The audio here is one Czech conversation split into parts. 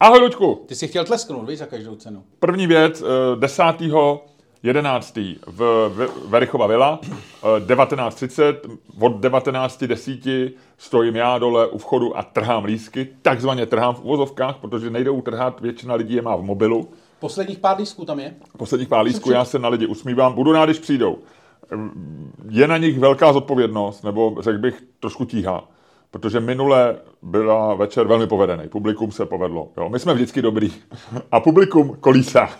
Ahoj, Luďku. Ty jsi chtěl tlesknout, víš, za každou cenu. První věc, eh, 10. 11. v Verichova vila, eh, 19.30, od 19.10 stojím já dole u vchodu a trhám lísky, takzvaně trhám v uvozovkách, protože nejdou trhat, většina lidí je má v mobilu. Posledních pár lístků tam je. Posledních pár lístků já se na lidi usmívám, budu rád, když přijdou. Je na nich velká zodpovědnost, nebo řekl bych trošku tíha, protože minule byla večer velmi povedený. Publikum se povedlo. Jo. My jsme vždycky dobrý. A publikum kolísá.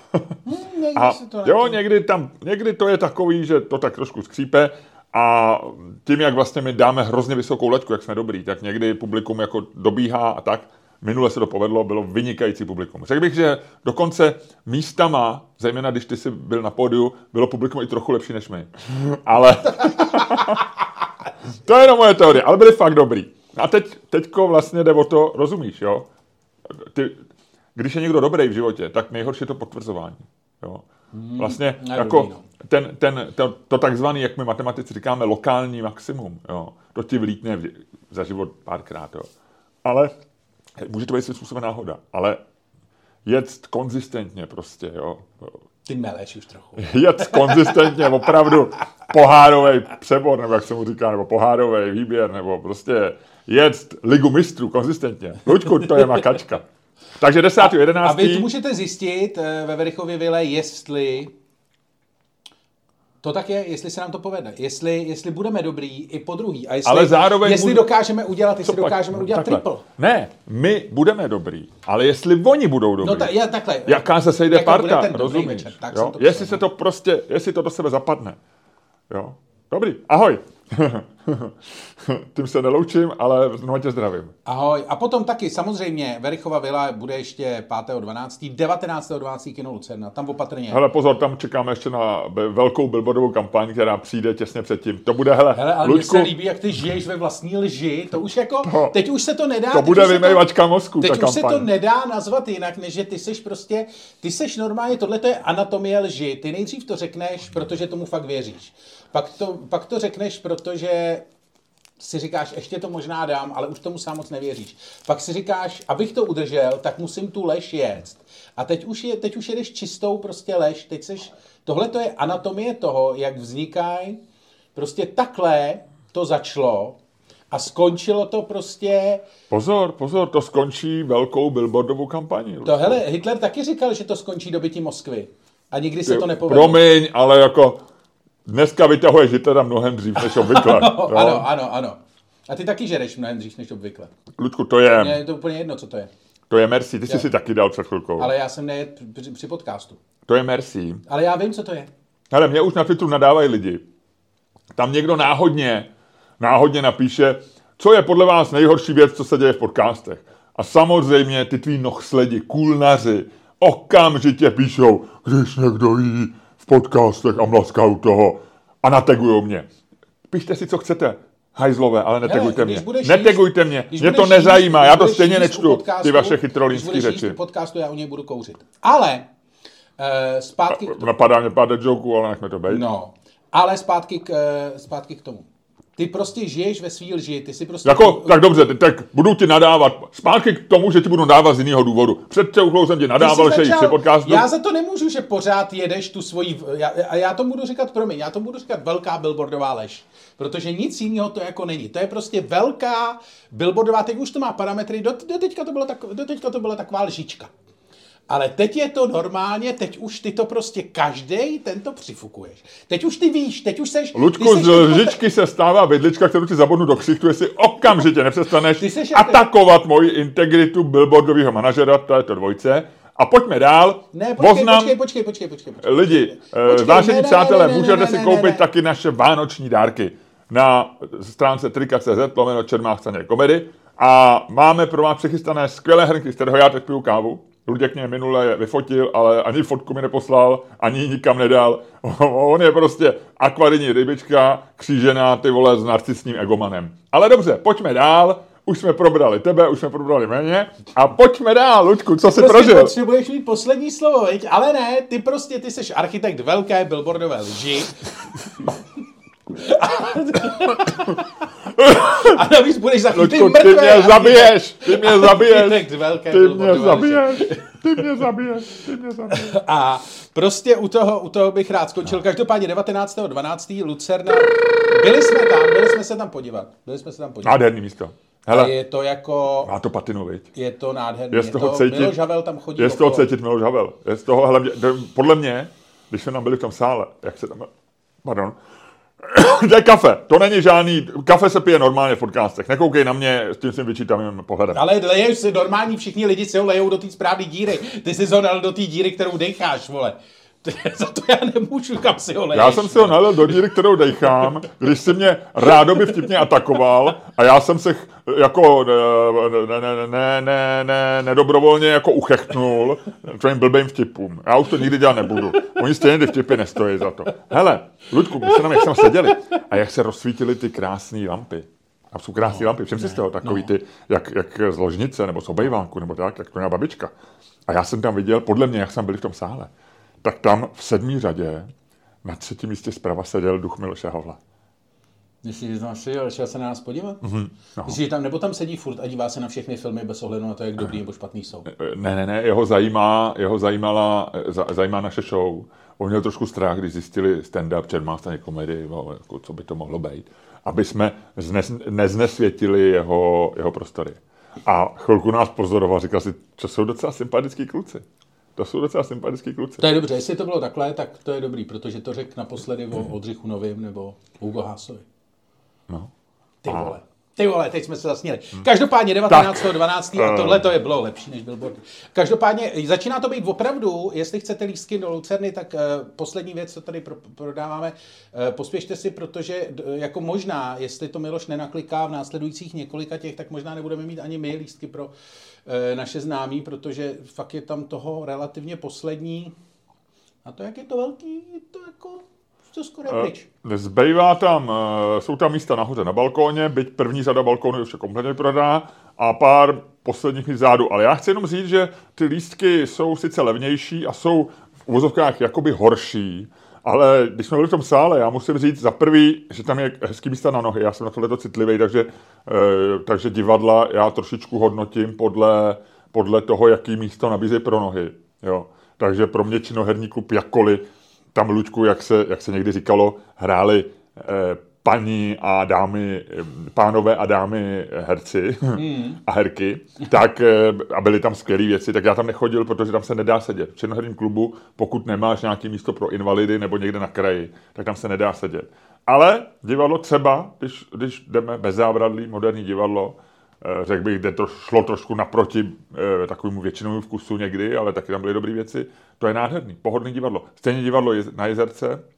Někdy A jo, někdy, tam, někdy to je takový, že to tak trošku skřípe a tím, jak vlastně my dáme hrozně vysokou leťku, jak jsme dobrý, tak někdy publikum jako dobíhá a tak. Minule se to povedlo, bylo vynikající publikum. Řekl bych, že dokonce místama, zejména když ty jsi byl na pódiu, bylo publikum i trochu lepší než my. Ale to je jenom moje teorie, ale byli fakt dobrý. A teď, teďko vlastně jde o to, rozumíš, jo? Ty, když je někdo dobrý v životě, tak nejhorší je to potvrzování. Jo? Vlastně ne, jako no. ten, ten, to, to takzvaný, jak my matematici říkáme, lokální maximum, jo? to ti vlítne vždy- za život párkrát. Jo? Ale může to být svým způsobem náhoda, ale jet konzistentně prostě, jo. Ty meleš už trochu. Jet konzistentně, opravdu pohárový přebor, nebo jak se mu říká, nebo pohárový výběr, nebo prostě jet ligu mistrů konzistentně. Luďku, to je makačka. Takže 10. 11. A vy můžete zjistit eh, ve Verichově vile, jestli to tak je, jestli se nám to povede. Jestli, jestli budeme dobrý i po druhý. A jestli, Ale zároveň jestli může- dokážeme udělat, jestli Co pak? dokážeme udělat Takhle. triple. Ne, my budeme dobrý, ale jestli oni budou dobrý. No ta, já, takhle. Jaká se sejde Jaká parta, rozumíš? večer, tak jo? jestli se to prostě, jestli to do sebe zapadne. Jo? Dobrý, ahoj. Tím se neloučím, ale znovu tě zdravím. Ahoj. A potom taky samozřejmě Verichova vila bude ještě 5.12. 19.12. kino Lucerna. Tam opatrně. Hele, pozor, tam čekáme ještě na velkou billboardovou kampaň, která přijde těsně předtím. To bude, hele, Hele, ale Luďku, se líbí, jak ty žiješ ve vlastní lži. To už jako, To- teď už se to nedá. to bude vymejvačka mozku, Teď ta už se to kampaň. nedá nazvat jinak, než že ty seš prostě, ty seš normálně, tohle to je anatomie lži. Ty nejdřív to řekneš, protože tomu fakt věříš. Pak to, pak to řekneš, protože si říkáš, ještě to možná dám, ale už tomu sám moc nevěříš. Pak si říkáš, abych to udržel, tak musím tu lež jet. A teď už, je, teď už jedeš čistou prostě lež. Teď seš, tohle to je anatomie toho, jak vznikají. Prostě takhle to začalo a skončilo to prostě... Pozor, pozor, to skončí velkou billboardovou kampaní. To hele, Hitler taky říkal, že to skončí dobytí Moskvy. A nikdy se to nepovedlo. Promiň, ale jako dneska vytahuješ Hitlera mnohem dřív než obvykle. jo? Ano, ano, ano. A ty taky žereš mnohem dřív než obvykle. Luďku, to je, Mně je to úplně jedno, co to je. to je merci, ty jsi Jo. si taky dal před chvilkou. Ale já jsem nejet při, při podcastu. To je merci. Ale já vím, co to je. Hele, mě už na Twitteru nadávají lidi. Tam někdo náhodně, náhodně napíše, co je podle vás nejhorší věc, co se děje v podcastech. A samozřejmě ty tví nohsledi, kůlnaři, okamžitě píšou, když někdo jí v podcastech a mlaská u toho a nategujou mě. Pište si, co chcete. Hajzlové, ale netegujte když mě. Netegujte jíst- mě. když Mě to nezajímá, jíst- já když to stejně nečtu, podcastu- ty vaše když chytrolínské řeči. u podcastu, já u něj budu kouřit. Ale uh, zpátky k Napadá mě pár jokeů, ale nechme to být. No, ale zpátky k, eh, zpátky k tomu. Ty prostě žiješ ve svý lži, ty si prostě... Jako, tak dobře, tak budu ti nadávat. Zpátky k tomu, že ti budu nadávat z jiného důvodu. Před chvilkou jsem ti nadával, jsi že při podcastu. já za to nemůžu, že pořád jedeš tu svoji... Já, a já to budu říkat, promiň, já to budu říkat velká billboardová lež. Protože nic jiného to jako není. To je prostě velká billboardová, teď už to má parametry, do, do, teďka, to byla tak, do teďka to byla taková lžička. Ale teď je to normálně, teď už ty to prostě každý tento přifukuješ. Teď už ty víš, teď už seš... Ty seš z lžičky se stává vidlička, kterou ti zabodnu do ksichtu, jestli okamžitě nepřestaneš Ty seš jak- atakovat moji integritu billboardového manažera, to je to dvojce. A pojďme dál. Ne, počkej, Oznam- počkej, počkej, počkej, počkej, počkej. Lidi, eh, Počkej, vážení ne, ne, přátelé, ne, ne, můžete ne, si ne, koupit ne. taky naše vánoční dárky na stránce trika.cz lomeno Čermák komedy a máme pro vás přichystané skvělé hrnky, z kterého já teď piju kávu. Luděk mě minule vyfotil, ale ani fotku mi neposlal, ani ji nikam nedal. On je prostě akvarijní rybička, křížená, ty vole, s narcistním egomanem. Ale dobře, pojďme dál. Už jsme probrali tebe, už jsme probrali méně. A pojďme dál, Luďku, co jsi Prostě prožil? potřebuješ mít poslední slovo, viď? Ale ne, ty prostě, ty jsi architekt velké billboardové lži. A navíc budeš za chvíli Luďku, ty mě zabiješ, ty mě zabiješ, velké ty mě zabiješ, ty mě zabiješ, ty mě zabiješ. A prostě u toho, u toho bych rád skončil. Každopádně 19.12. Lucerna. Byli jsme tam, byli jsme se tam podívat. Byli jsme se tam podívat. Nádherný místo. A Hele, je to jako, má to patinu, viď? je to nádherný. Je z toho to, cítit- Miloš Havel tam chodí Je z toho okolo. cítit Miloš Havel. Je z toho, hele, podle mě, když jsme tam byli v tom sále, jak se tam, pardon, to je kafe, to není žádný, kafe se pije normálně v podcastech, nekoukej na mě s tím svým vyčítavým pohledem. Ale lejou si normální všichni lidi si ho lejou do té správné díry. Ty jsi ho dal do té díry, kterou decháš, vole. Za to já nemůžu, kam si ho leješ. Já jsem si ho nalil do díry, kterou dejchám, když si mě rádoby vtipně atakoval a já jsem se ch- jako eh, ne, ne, ne, ne, ne, nedobrovolně jako uchechtnul tvým blbým vtipům. Já už to nikdy dělat nebudu. Oni stejně ty vtipy nestojí za to. Hele, Ludku, my jsme tam, jak jsme seděli a jak se rozsvítily ty krásné lampy. A jsou krásné No, lampy, všem si z toho takový ty, jak, jak z ložnice, nebo z obejvánku, nebo tak, jak to měla babička. A já jsem tam viděl, podle mě, jak jsme byli v tom sále, tak tam v sedmý řadě na třetím místě zprava seděl duch Miloše Havla. Myslíš, že tam šel, šel se na nás podívat? no. Myslíš, že tam nebo tam sedí furt a dívá se na všechny filmy bez ohledu na to, jak dobrý nebo špatný jsou? Ne, ne, ne, jeho, zajímá, jeho zajímala, za- zajímá naše show. On měl trošku strach, když zjistili stand-up, Čermástaně komedii, no, jako, co by to mohlo být, aby jsme znes, neznesvětili jeho, jeho prostory. A chvilku nás pozoroval, říkal si, to jsou docela sympatický kluci. To jsou docela sympatický kluci. To je dobře, jestli to bylo takhle, tak to je dobrý, protože to řekl naposledy o Oldřichu Novým nebo Hugo Hásovi. No. Ty vole. Ty vole, teď jsme se zasněli. Každopádně 19.12. a eh. tohle to je bylo lepší než Billboard. Každopádně začíná to být opravdu, jestli chcete lístky do Lucerny, tak uh, poslední věc, co tady pro, prodáváme, uh, pospěšte si, protože d- jako možná, jestli to Miloš nenakliká v následujících několika těch, tak možná nebudeme mít ani my lístky pro uh, naše známí, protože fakt je tam toho relativně poslední. A to, jak je to velký, je to jako to skoro je pryč. Eh, Zbývá tam, eh, jsou tam místa nahoře na balkóně, byť první řada balkónu už se kompletně prodá a pár posledních míst zádu. Ale já chci jenom říct, že ty lístky jsou sice levnější a jsou v uvozovkách jakoby horší, ale když jsme byli v tom sále, já musím říct za prvý, že tam je hezký místa na nohy, já jsem na tohle citlivý, takže, eh, takže divadla já trošičku hodnotím podle, podle toho, jaký místo nabízí pro nohy. Jo. Takže pro mě činoherní klub jakkoliv tam Luďku, jak se, jak se někdy říkalo, hráli eh, paní a dámy, eh, pánové a dámy herci a herky, tak eh, a byly tam skvělé věci, tak já tam nechodil, protože tam se nedá sedět. V černoherním klubu, pokud nemáš nějaké místo pro invalidy nebo někde na kraji, tak tam se nedá sedět. Ale divadlo třeba, když, když jdeme bez zábradlí, moderní divadlo, eh, řekl bych, kde to šlo trošku naproti eh, takovému většinovému vkusu někdy, ale taky tam byly dobré věci. To je nádherný, pohodlný divadlo. Stejně divadlo je na Jezerce, eh,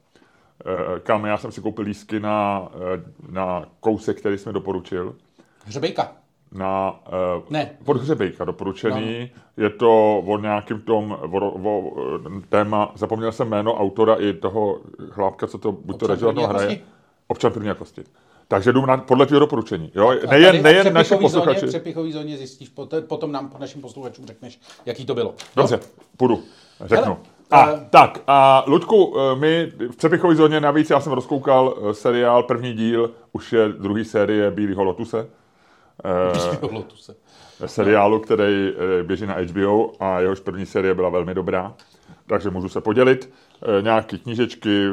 kam já jsem si koupil lístky na, eh, na kousek, který jsem doporučil. Hřebejka. Na, eh, Ne. Od Hřebejka doporučený. Je to o nějakým tom o, o, eh, téma, zapomněl jsem jméno autora i toho chlápka, co to buď to Občan režil, první hraje. Občan první jakosti. Takže jdu na, podle tvého doporučení. Jo? Tady Nejen, nejen naši přepichový Zóně, posluchači. v přepichový zóně zjistíš, potom nám našim posluchačům řekneš, jaký to bylo. Dobře, půjdu, řeknu. Hele, A, eh, tak, a Ludku, eh, my v přepichové zóně navíc, já jsem rozkoukal eh, seriál, první díl, už je druhý série Bílého lotuse. Eh, Lotuse. seriálu, který běží na HBO a jehož první série byla velmi dobrá. Takže můžu se podělit. Nějaký knížečky,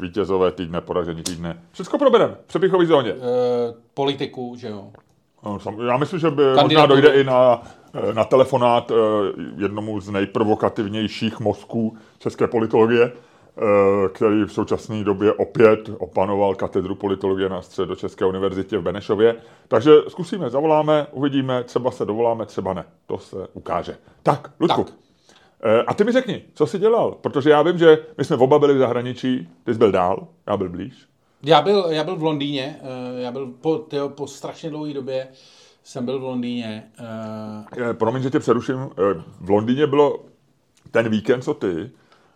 vítězové týdne, poražení týdne. Všechno probereme v přepichové zóně. E, politiku, že jo. No, Já myslím, že by možná Kandidaturu. dojde i na, na telefonát eh, jednomu z nejprovokativnějších mozků české politologie, eh, který v současné době opět opanoval katedru politologie na Středočeské univerzitě v Benešově. Takže zkusíme, zavoláme, uvidíme, třeba se dovoláme, třeba ne. To se ukáže. Tak, Ludku. Tak. Eh, A ty mi řekni, co jsi dělal? Protože já vím, že my jsme oba byli v zahraničí, ty jsi byl dál, já byl blíž. Já byl, já byl v Londýně, eh, já byl po, tyjo, po strašně dlouhé době, jsem byl v Londýně. Eh, Promiň, že tě přeruším. Eh, V Londýně bylo ten víkend, co ty,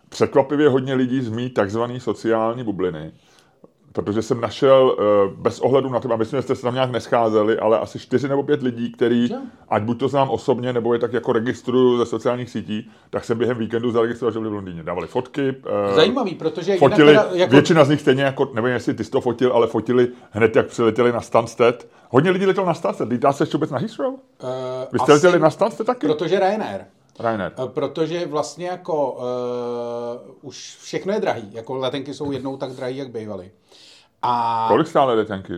překvapivě hodně lidí z mý takzvaný sociální bubliny. Protože jsem našel eh, bez ohledu na to, aby jsme se tam nějak nescházeli, ale asi čtyři nebo pět lidí, který, ať buď to znám osobně, nebo je tak jako registruju ze sociálních sítí, tak jsem během víkendu zaregistroval, že byli v Londýně. Dávali fotky, eh, Zajímavý, protože fotili, teda, jako, většina z nich stejně jako, nevím, jestli ty jsi to fotil, ale fotili hned, jak přiletěli na Stansted. Hodně lidí letělo na Stansted. Lítá se ještě vůbec na Heathrow? eh, Vy jste asi- letěli na Stansted taky? Protože Ryanair. Ryanair. Protože vlastně jako uh, už všechno je drahý. Jako letenky jsou jednou tak drahý, jak bývaly. A Kolik stále letenky?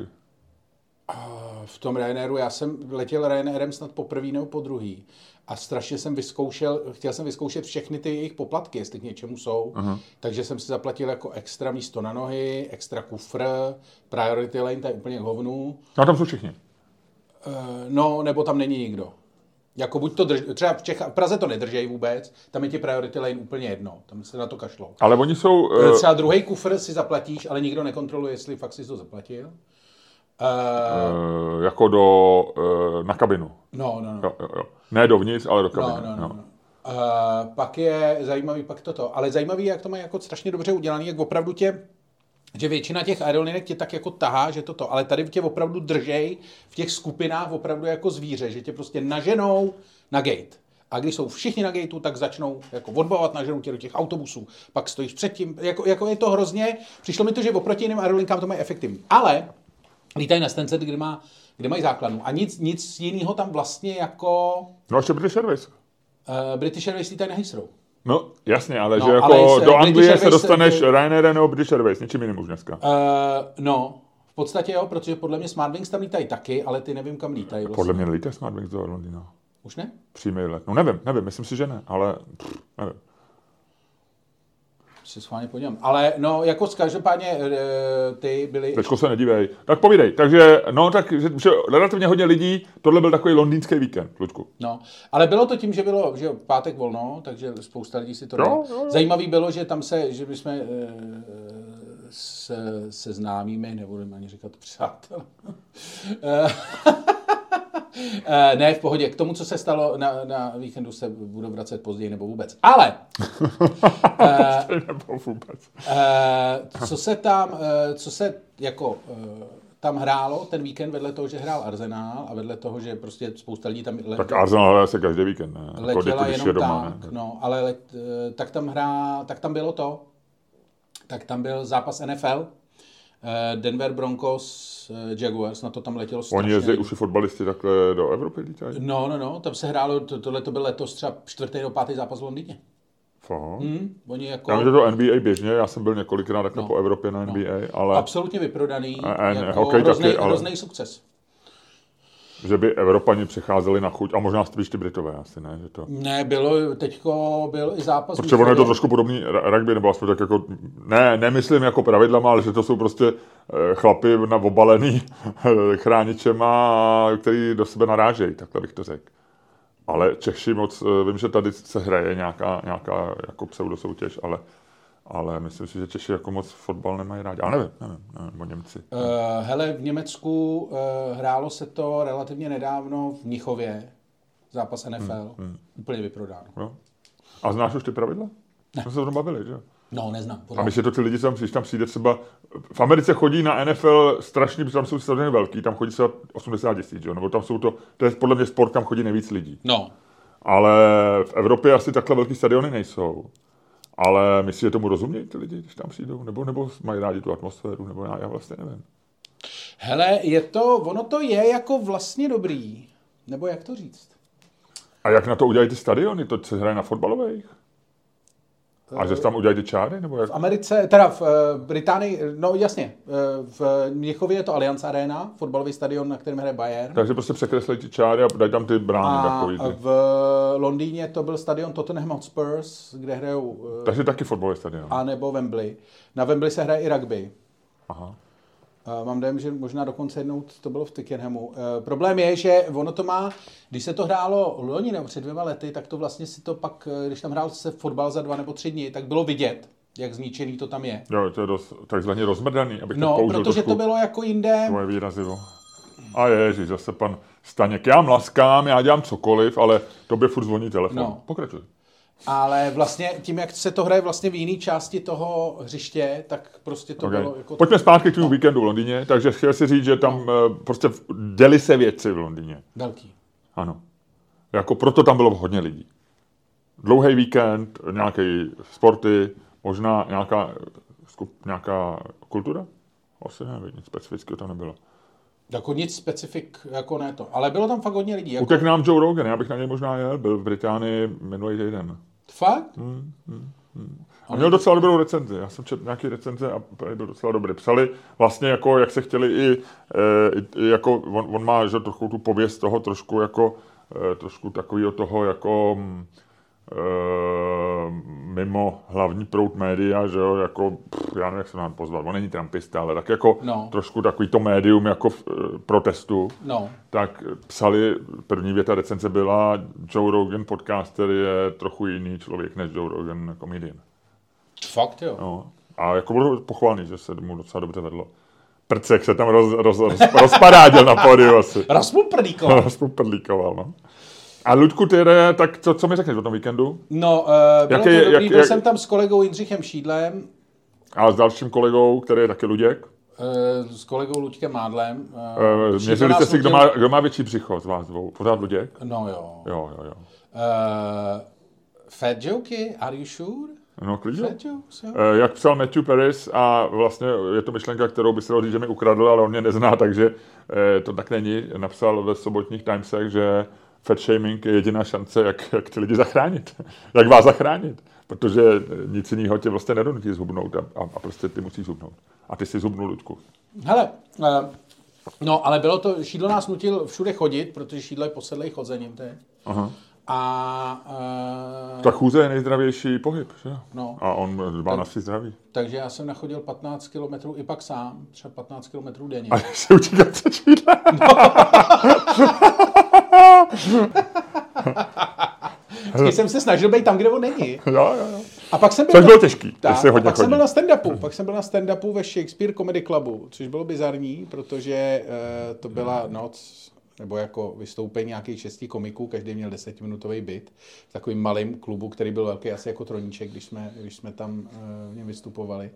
v tom Ryanairu, já jsem letěl Ryanairem snad poprvý nebo po druhý. A strašně jsem vyzkoušel, chtěl jsem vyzkoušet všechny ty jejich poplatky, jestli k něčemu jsou. Uh-huh. Takže jsem si zaplatil jako extra místo na nohy, extra kufr, priority lane, to je úplně k hovnu. No tam jsou všichni. Eh, No, nebo tam není nikdo. Jako buď to drž, třeba v, Čecha, v Praze to nedržej vůbec, tam je ti priority lane úplně jedno, tam se na to kašlou. Ale oni jsou... Uh, třeba druhý kufr si zaplatíš, ale nikdo nekontroluje, jestli fakt si to zaplatil. Uh, eh, jako do, eh, na kabinu. no, no, no. Jo, jo, jo. Ne dovnitř, ale do kabiny. No, no, no. no. Uh, pak je zajímavý pak toto. Ale zajímavý, jak to mají jako strašně dobře udělané, jak opravdu tě že většina těch aerolinek tě tak jako tahá, že toto, ale tady tě opravdu držej v těch skupinách opravdu jako zvíře, že tě prostě naženou na gate. A když jsou všichni na gateu, tak začnou jako odbavovat, naženou tě do těch autobusů, pak stojíš předtím, jako, jako je to hrozně, přišlo mi to, že oproti jiným aerolinkám to mají efektivní. Ale lítají na Stansted, kde, má, kde mají základnu a nic, nic jiného tam vlastně jako No ještě British Airways. uh, British Airways lítají na Heathrow. No, jasně, ale No, že jako ale do Anglie se dostaneš Ryanairem nebo British Airways, něčím jiným už dneska. Uh, no, v podstatě jo, protože podle mě Smartwings tam lítají taky, ale ty nevím, kam lítají. Vlastně. Podle mě nelítá Smartwings do Londýna. Už ne? Přímý let. No nevím, nevím, myslím si, že ne, ale pff, nevím. Si schválně podívám. Ale no, jako z- každopádně eh, ty byly... Teďko se nedívej. Tak povídej. Takže, no tak, že, že relativně hodně lidí, tohle byl takový londýnský víkend, Luďku. No, ale bylo to tím, že bylo že jo, pátek volno, takže spousta lidí si to dalo. jo, jo. Zajímavý bylo, že tam se, že my jsme eh, se, se známými, nebudeme ani říkat přátel. Eh, eh, ne, v pohodě. K tomu, co se stalo na, na víkendu, se budu vracet později nebo vůbec. Ale Nebo vůbec. Eh, co se tam, eh, co se jako eh, tam hrálo ten víkend vedle toho, že hrál Arsenal a vedle toho, že prostě spousta lidí tam le, Tak Arsenal hraje se každý víkend, ne? Jako letěla když jenom je doma, tak, ne? no, ale let, eh, tak tam hrá, tak tam bylo to, tak tam byl zápas NFL, eh, Denver Broncos, eh, Jaguars, na to tam letělo strašně. Oni jezdí už i fotbalisti takhle do Evropy lítají. No, no, no, tam se hrálo, to, tohle to byl letos třeba čtvrtý nebo pátý zápas v Londýně. Fakt? Hm, oni jako Já vím, že to NBA běžně, já jsem byl několikrát takhle No. po Evropě na NBA, ale absolutně vyprodaný, A- a- jako hokej hrozný, taky, ale- hrozný sukces. Že by Evropani přicházeli na chuť, a možná spíš ty Britové asi, ne? Že to... Ne, bylo, teďko byl i zápas. Protože ono je to trošku podobný rugby, nebo aspoň tak jako, ne, nemyslím jako pravidlama, ale že to jsou prostě eh, chlapy na obalený chráničema, který do sebe narážejí, takhle bych to řekl. Ale Češi moc, eh, vím, že tady se hraje nějaká, nějaká jako pseudosoutěž, ale, ale myslím si, že Češi jako moc fotbal nemají rádi. Ale nevím, nevím, nevím o Němci. Uh, hele, v Německu uh, hrálo se to relativně nedávno v Mnichově, zápas NFL, hmm, úplně vyprodáno. Jo? A znáš už ty pravidla? Ne. Jsme se o tom bavili, že? No, neznám. A Pořád. myslím, že to ty lidi tam, když tam přijde třeba, v Americe chodí na NFL strašně, protože tam jsou stadiony velký, tam chodí třeba 80 tisíc, jo? nebo tam jsou to, to je podle mě sport, kam chodí nejvíc lidí. No, Ale v Evropě asi takhle velký stadiony nejsou. Ale myslíš, že tomu rozumějí ty lidi, když tam přijdou? Nebo, nebo mají rádi tu atmosféru? Nebo já, já vlastně nevím. hele, je to, ono to je jako vlastně dobrý. Nebo jak to říct? A jak na to udělají ty stadiony? To se hraje na fotbalových? A že tam udělají ty čáry? Nebo jak? V Americe, teda v eh, Británii, no jasně, eh, v Mnichově je to Allianz Arena, fotbalový stadion, na kterém hraje Bayern. Takže prostě překreslí ty čáry a dají tam ty brány A takový. Ty. v Londýně to byl stadion Tottenham Hotspurs, kde hrajou eh, Takže taky fotbalový stadion. a nebo Wembley. Na Wembley se hraje i rugby. Aha. Uh, mám dojem, že možná dokonce jednou to bylo v Tickenhamu. Uh, problém je, že ono to má, když se to hrálo loni nebo před dvěma lety, tak to vlastně si to pak, eh, když tam hrál se fotbal za dva nebo tři dny, tak bylo vidět, jak zničený to tam je. Jo, to je dost takzvaně rozmrdaný, abych tak No, použil protože trošku to bylo jako jinde. tvoje výrazivo. A ježiš, zase pan Staněk. Já mlaskám, já dělám cokoliv, ale tobě furt zvoní telefon. No. Pokračuj. Ale vlastně tím, jak se to hraje vlastně v jiné části toho hřiště, tak prostě to Okay. bylo jako... Pojďme zpátky k tomu víkendu v Londýně, takže chtěl si říct, že tam eh, prostě děli se věci v Londýně. Velký. Ano. Jako proto tam bylo hodně lidí. Dlouhý víkend, nějaké sporty, možná nějaká, skup, nějaká kultura? Asi nevím, nic specifického tam nebylo. Jako nic specifik, jako ne to. Ale bylo tam fakt hodně lidí. Jako, Utek nám Joe Rogan, já bych na něj možná jel, byl v Británii minulý týden. Fakt? Hmm. A měl docela dobrou recenzi. Já jsem četl nějaký recenze a byl docela dobrý. Psali vlastně jako, jak se chtěli i, eh, i, i jako, on, on má že, trochu tu pověst toho trošku jako, eh, trošku takového toho jako mm, eh, mimo hlavní proud média, že jo, jako, pff, já nevím, jak se nám pozvat, on není trumpista, ale tak jako No. trošku takový to médium jako v, eh, protestu No. tak psali, první věta recenze byla, Joe Rogan podcaster je trochu jiný člověk než Joe Rogan comedian. Fakt jo. No. A jako bylo pochválný, že se mu docela dobře vedlo. Prcek se tam roz, roz, roz, rozparádil na pódiu asi. Rasmu prdíko. Rozpuprdlíkoval, no. A Luďku, ty jde, tak co, co mi řekneš o tom víkendu? No, uh, bylo Jaký to dobrý, jak- byl jak- jsem tam s kolegou Jindřichem Šídlem, A s dalším kolegou, který je taky Luděk. uh, s kolegou Luďkem Mádlem. Uh, Uh, měřili jste si, kdo má, kdo má větší břicho z vás dvou. Pořád Luděk? No jo. Jo, jo, jo. Uh, fat joky, are you sure? No, klidně. Fat jokes, jo. Eh, Jak psal Matthew Paris a vlastně je to myšlenka, kterou by se dalo říct, že mi ukradl, ale on mě nezná, takže eh, to tak není. Napsal ve sobotních Timesech, že fat shaming je jediná šance, jak, jak ty lidi zachránit. jak vás zachránit. Protože nic jiného tě vlastně nedonutí zhubnout a, a, a prostě ty musíš zhubnout. A ty si zhubnul, Ludku. Hele, uh, no ale bylo to, Šídlo nás nutil všude chodit, protože Šídlo je posedlej chodzením teď. Aha. A uh, Ta chůze je nejzdravější pohyb, že? No. A on dbá na svý zdraví. takže já jsem nachodil 15 km i pak sám, třeba 15 km denně. A se utíkat se čídle. Vždycky jsem se snažil být tam, kde on není. jo, jo, jo. A pak jsem byl, Což bylo těžký, Tak, jestli a hodně pak jsem chodí. byl na stand-upu. Pak jsem byl na stand-upu ve Shakespeare Comedy Clubu, což bylo bizarní, protože uh, to byla noc nebo jako vystoupení nějakých šesti komiků, každý měl desetiminutový byt v takovým malým klubu, který byl velký asi jako troníček, když jsme, když jsme tam uh, v něm vystupovali.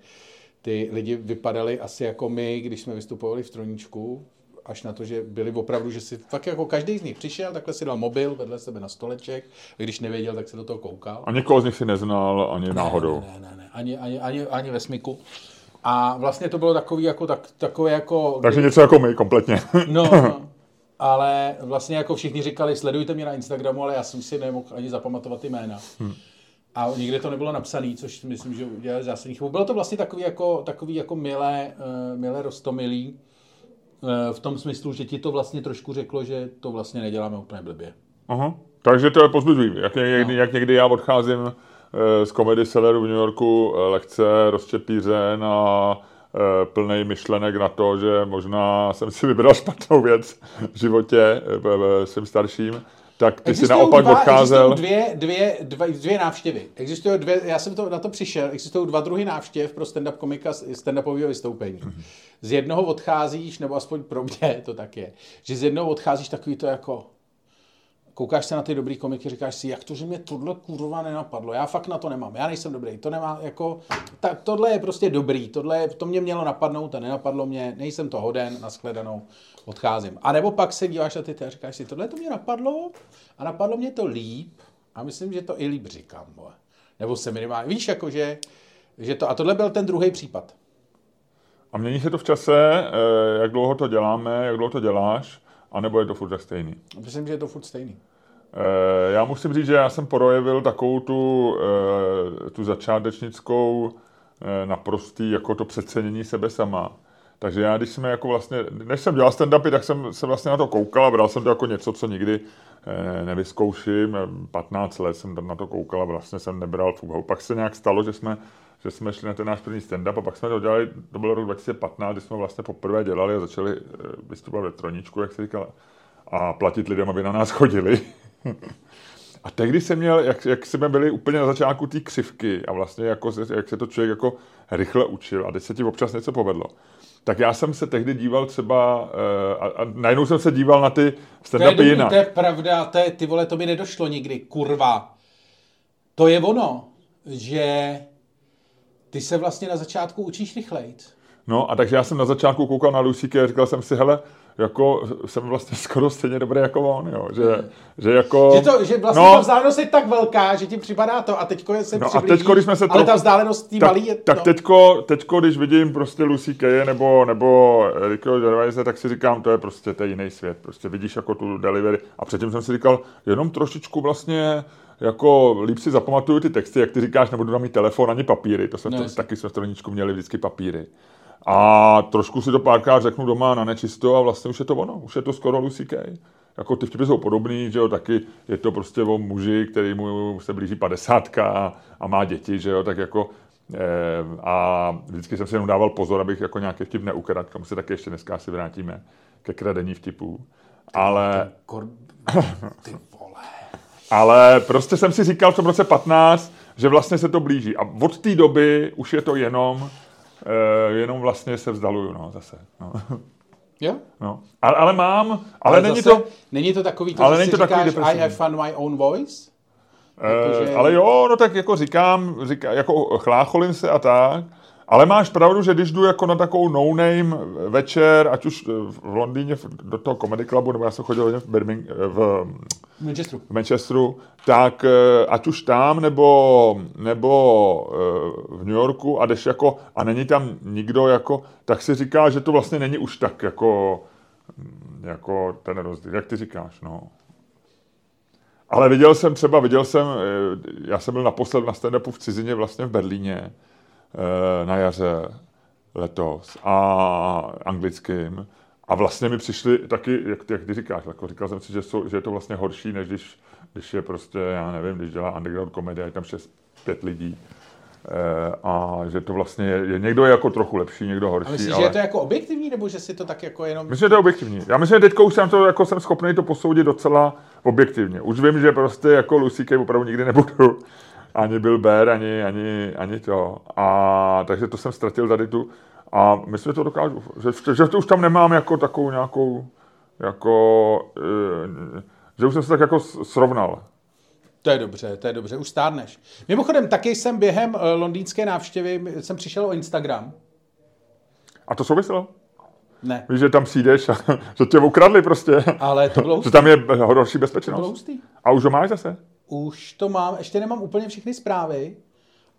Ty lidi vypadali asi jako my, když jsme vystupovali v troníčku, až na to, že byli opravdu, že si fakt jako každý z nich přišel, takhle si dal mobil vedle sebe na stoleček, a když nevěděl, tak se do toho koukal. A někoho z nich si neznal ani náhodou. Ne, ne, ne, ani, ani, ani, ani ve smyku. A vlastně to bylo takový jako, tak, takové jako... Takže něco jako my, kompletně. No, no. Ale vlastně jako všichni říkali, sledujte mě na Instagramu, ale já jsem si nemohl ani zapamatovat ty jména. Hmm. A nikde to nebylo napsané, což myslím, že udělali zásadní chybu. Bylo to vlastně takový jako, takový jako milé, uh, milé rostomilý, v tom smyslu, že ti to vlastně trošku řeklo, že to vlastně neděláme úplně blbě. Aha. Takže to je pozbudivé. Jak, někdy, jak někdy já odcházím eh, z Comedy Celleru v New Yorku eh, lehce rozčepířen a eh, plný myšlenek na to, že možná jsem si vybral špatnou věc v životě eh, eh, svým starším, tak ty si Existují naopak dva, odcházel. Dvě, dvě, dva, dvě návštěvy. Existují dvě, já jsem to, na to přišel, existují dva druhy návštěv pro stand-up komika stand-upového vystoupení. Z jednoho odcházíš, nebo aspoň pro mě to tak je, že z jednoho odcházíš takový to jako, koukáš se na ty dobrý komiky, říkáš si, jak to, že mě tohle kurva nenapadlo, já fakt na to nemám, já nejsem dobrý, to nemá jako, tak tohle je prostě dobrý, tohle, je- to mě mělo napadnout a nenapadlo mě, nejsem to hoden, nashledanou, odcházím. A nebo pak se díváš na ty a říkáš si, tohle to mě napadlo a napadlo mě to líp a myslím, že to i líp říkám, vole. nebo se minimálně, víš, jako že, že to, a tohle byl ten druhý případ. A mění se to v čase, eh, jak dlouho to děláme, jak dlouho to děláš, anebo je to furt tak stejný. Myslím, že je to furt stejný. Eh, Já musím říct, že já jsem projevil takovou tu, eh, tu začátečnickou naprostý jako to přecenění sebe sama. Takže já, když jsme jako vlastně, než jsem dělal stand-upy, tak jsem se vlastně na to koukal a bral jsem to jako něco, co nikdy eh, nevyzkouším. 15 let jsem tam na to koukal a vlastně jsem nebral v úvahu. Pak se nějak stalo, že jsme, že jsme šli na ten náš první stand-up a pak jsme to dělali, to byl rok 2015, kdy jsme vlastně poprvé dělali a začali eh, vystupovat ve troničku, jak se říkal, a platit lidem, aby na nás chodili. A tehdy jsem měl, jak, jak jsme byli úplně na začátku té křivky a vlastně jako, jak se to člověk jako rychle učil a teď se ti občas něco povedlo, tak já jsem se tehdy díval třeba eh, a, a najednou jsem se díval na ty To je, stand-upy jinak. to je pravda, to je, ty vole, to mi nedošlo nikdy, kurva. To je ono, že ty se vlastně na začátku učíš rychlejc. No a takže já jsem na začátku koukal na Lucy a říkal jsem si, hele, jako jsem vlastně skoro stejně dobrý jako on, jo. Že, že jako... Že, to, že vlastně no, ta vzdálenost je tak velká, že ti připadá to a teďko se no a teďko, když jsme se ale ta vzdálenost tý tak, malý je... Tak no. teďko, teďko, když vidím prostě Lucy Kaye nebo, nebo Rickyho Gervaise, tak si říkám, to je prostě je jiný svět. Prostě vidíš jako tu delivery. A předtím jsem si říkal, jenom trošičku vlastně jako líp si zapamatuju ty texty, jak ty říkáš, nebudu na mít telefon ani papíry, to jsme no, taky jsme v straničku měli vždycky papíry. A trošku si to párkrát řeknu doma na nečisto a vlastně už je to ono, už je to skoro Lucy Kay. Jako ty vtipy jsou podobný, že jo, taky je to prostě o muži, který mu se blíží padesátka a, a má děti, že jo, tak jako eh, a vždycky jsem si jenom dával pozor, abych jako nějaký vtip neukradl, tomu se taky ještě dneska si vrátíme, ke kradení vtipů. Ale... Ty vole. Ale prostě jsem si říkal v tom roce 15, že vlastně se to blíží. A od té doby už je to jenom jenom vlastně se vzdaluju, no, zase. No. Jo? No. Ale, ale mám, ale, ale není zase, to... Není to takový, to, ale že není to říkáš, I have fun my own voice? Uh, že... Ale jo, no tak jako říkám, říká, jako chlácholím se a tak, ale máš pravdu, že když jdu jako na takovou no-name večer, ať už v Londýně do toho Comedy Clubu, nebo já jsem chodil v, Birmingham, v Manchesteru. v Manchesteru, tak eh, ať už tam, nebo, nebo eh, v New Yorku a jdeš jako, a není tam nikdo jako, tak si říká, že to vlastně není už tak jako, jako ten rozdíl, jak ty říkáš, no. Ale viděl jsem třeba, viděl jsem, eh, já jsem byl naposled na stand v cizině vlastně v Berlíně na jaře letos a anglickým a vlastně mi přišli taky, jak, jak ty říkáš, jako říkal jsem si, že, jsou, že je to vlastně horší, než když, když je prostě, já nevím, když dělá underground komedie, je tam 6 pět lidí. E, a že to vlastně je, je, někdo je jako trochu lepší, někdo horší. A myslíš, ale... že je to jako objektivní, nebo že si to tak jako jenom... Myslím, že to je objektivní. Já myslím, že teďka už jsem to, jako jsem schopný to posoudit docela objektivně. Už vím, že prostě jako Lucy opravdu nikdy nebudu. Ani Bill Bear, ani, ani, ani to. A takže to jsem ztratil tady tu, a myslím, že to dokážu. Že, že to už tam nemám jako takovou nějakou, jako, eh, že už jsem se tak jako srovnal. To je dobře, to je dobře, už stárneš. Mimochodem, taky jsem během eh, londýnské návštěvy, jsem přišel o Instagram. A to souviselo? Ne. Víš, že tam přijdeš a že tě ukradli prostě. Ale to bylo hustý. Že tam je horší bezpečnost. To bylo hustý. A už ho máš zase? Už to mám, ještě nemám úplně všechny zprávy,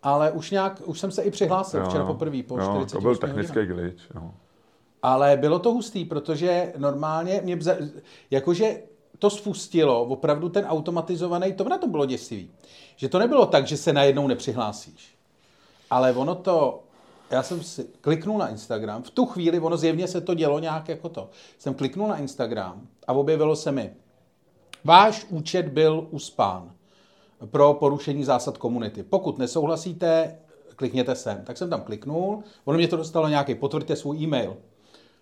ale už nějak, už jsem se i přihlásil jo, včera poprvé po jo, 40 To byl technický hodinách. glitch. Jo. Ale bylo to hustý, protože normálně mě, bza, jakože to spustilo opravdu ten automatizovaný, to na to bylo děsivý. Že to nebylo tak, že se najednou nepřihlásíš. Ale ono to, já jsem si kliknul na Instagram, v tu chvíli, ono zjevně se to dělo nějak jako to. Jsem kliknul na Instagram a objevilo se mi, váš účet byl uspán pro porušení zásad komunity. Pokud nesouhlasíte, klikněte sem. Tak jsem tam kliknul, ono mě to dostalo nějaký, potvrďte svůj e-mail.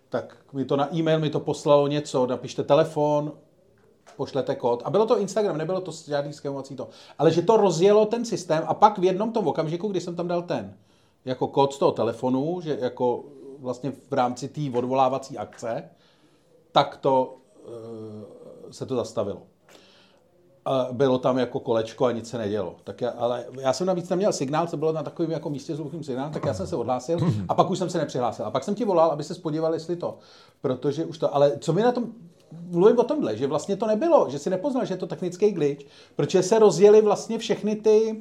Tak mi to na e-mail mi to poslalo něco, napište telefon, pošlete kód. A bylo to Instagram, nebylo to žádný skémovací to. Ale že to rozjelo ten systém a pak v jednom tom okamžiku, kdy jsem tam dal ten jako kód z toho telefonu, že jako vlastně v rámci té odvolávací akce, tak to e, se to zastavilo a bylo tam jako kolečko a nic se nedělo. Tak já, ale já jsem navíc neměl signál, co bylo na takovém jako místě s hluchým signálem, tak já jsem se odhlásil a pak už jsem se nepřihlásil. A pak jsem ti volal, aby se podíval, jestli to. Protože už to, ale co mi na tom, mluvím o tomhle, že vlastně to nebylo, že si nepoznal, že je to technický glitch, protože se rozjeli vlastně všechny ty,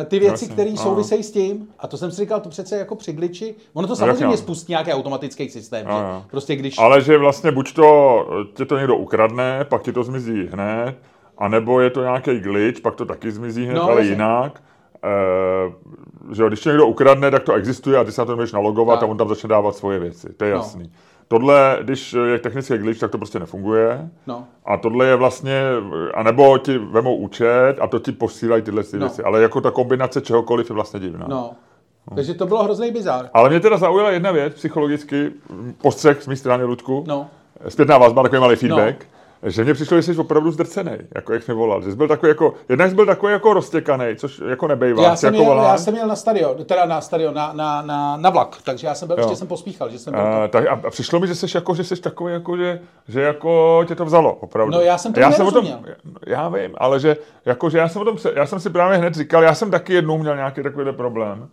eh, ty věci, které souvisejí s tím. A to jsem si říkal, to přece jako při glitchi. Ono to samozřejmě Jasně. spustí nějaký automatický systém. Že? Prostě když... Ale že vlastně buď to tě to někdo ukradne, pak ti to zmizí hned, a nebo je to nějaký glitch, pak to taky zmizí hned, no, ale jasně. jinak. E, že když někdo ukradne, tak to existuje a ty se na to můžeš nalogovat tak. a on tam začne dávat svoje věci. To je no. jasný. Tohle, když je technický glitch, tak to prostě nefunguje. No. A tohle je vlastně, anebo ti vemou účet a to ti posílají tyhle ty no. věci. Ale jako ta kombinace čehokoliv je vlastně divná. No. No. Takže to bylo hrozný bizár. Ale mě teda zaujala jedna věc psychologicky, postřeh z mé strany, Ludku. No. Zpětná vazba, takový malý feedback. No že mě přišlo, že jsi opravdu zdrcený, jako jak mi volal. Že jsi byl takový jako, jednak jsi byl takový jako roztěkaný, což jako nebejvá. Já jsem, jako jel, já jsem jel na stadion, teda na stadion, na, na, na, na vlak, takže já jsem byl, ještě jsem pospíchal, že jsem byl. A, tak, a, a přišlo mi, že jsi jako, že jsi takový jako, že, že jako tě to vzalo, opravdu. No, já jsem to já jsem o tom, já vím, ale že, jako, že já jsem o tom, já jsem si právě hned říkal, já jsem taky jednou měl nějaký takovýhle problém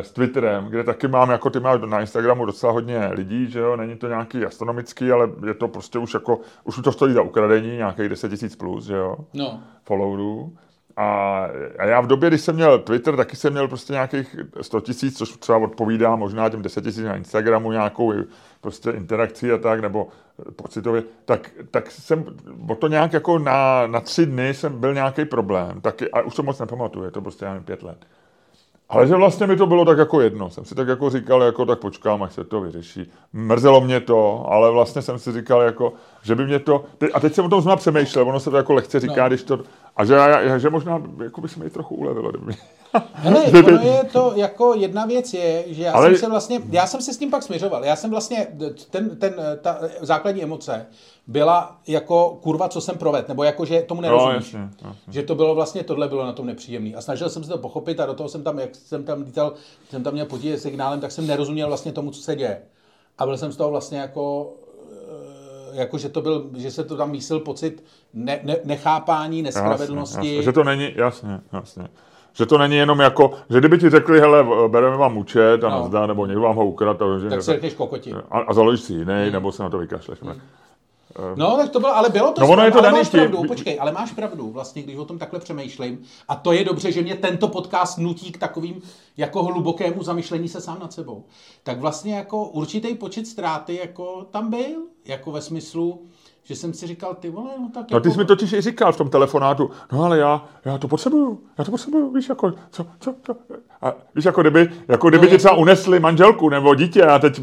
s Twitterem, kde taky mám, jako ty máš na Instagramu docela hodně lidí, že jo, není to nějaký astronomický, ale je to prostě už jako, už to stojí za ukradení, nějakých 10 tisíc plus, že jo, No. followerů. A, a já v době, když jsem měl Twitter, taky jsem měl prostě nějakých 100 tisíc, což třeba odpovídá možná těm 10 tisíc na Instagramu, nějakou prostě interakcí a tak, nebo pocitově, tak, tak jsem o to nějak jako na, na tři dny jsem byl nějaký problém, taky, a už to moc nepamatuju, je to prostě já nevím, pět let. Ale že vlastně mi to bylo tak jako jedno. Jsem si tak jako říkal, jako tak počkám, až se to vyřeší. Mrzelo mě to, ale vlastně jsem si říkal, jako, že by mě to... A teď jsem o tom znovu přemýšlel, ono se to jako lehce říká, no. když to... A že, já- že možná jako by se mi trochu ulevilo. Kdyby. Hele, Že by- ono je to jako jedna věc je, že já Ale- jsem se vlastně, já jsem se s tím pak směřoval. Já jsem vlastně, ten, ten, ta základní emoce byla jako kurva, co jsem provedl, nebo jako, že tomu No, nerozumíš. jasně, jasně. Že to bylo vlastně, tohle bylo na tom nepříjemný. A snažil jsem se to pochopit a do toho jsem tam, jak jsem tam lítal, jsem tam měl potíže signálem, tak jsem nerozuměl vlastně tomu, co se děje. A byl jsem z toho vlastně jako, jako že to byl, že se to tam mísil pocit ne, ne, nechápání, nespravedlnosti. Jasně, jasně. Že to není, jasně, jasně. Že to není jenom jako, že kdyby ti řekli, hele, bereme vám účet a No. nazdá, nebo někdo vám ho ukradl, tak si řekneš kokoti. a, a založíš si jiný, nebo se na to vykašleš. Hmm. No, tak to bylo, ale bylo to No, ono je to ale máš tím- pravdu, počkej, ale máš pravdu, vlastně, když o tom takhle přemýšlím. A to je dobře, že mě tento podcast nutí k takovým jako hlubokému zamyšlení se sám nad sebou. Tak vlastně jako určitý počet ztráty jako tam byl, jako ve smyslu, že jsem si říkal, ty vole, no tak No ty jako... jsi mi totiž i říkal v tom telefonátu, no ale já, já to potřebuju, já to potřebuju, víš, jako, co, co, co. A víš, jako kdyby, jako kdyby No, ti třeba unesli manželku nebo dítě a teď,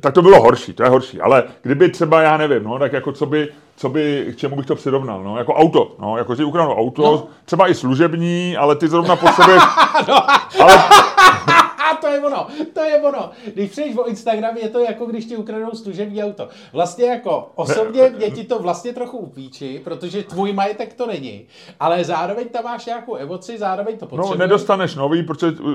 tak to bylo horší, to je horší, ale kdyby třeba, já nevím, no, tak jako co by, co by, k čemu bych to přirovnal, no, jako auto, no, jako si ukradnou auto, No. no. třeba i služební, ale ty zrovna potřebuješ, ale, A to je ono, to je ono. Když přijdeš o Instagram, je to jako když ti ukradou služební auto. Vlastně jako osobně mě ti to vlastně trochu upíči, protože tvůj majetek to není. Ale zároveň tam máš nějakou emoci, zároveň to no, potřebuješ. nedostaneš nový, protože uh,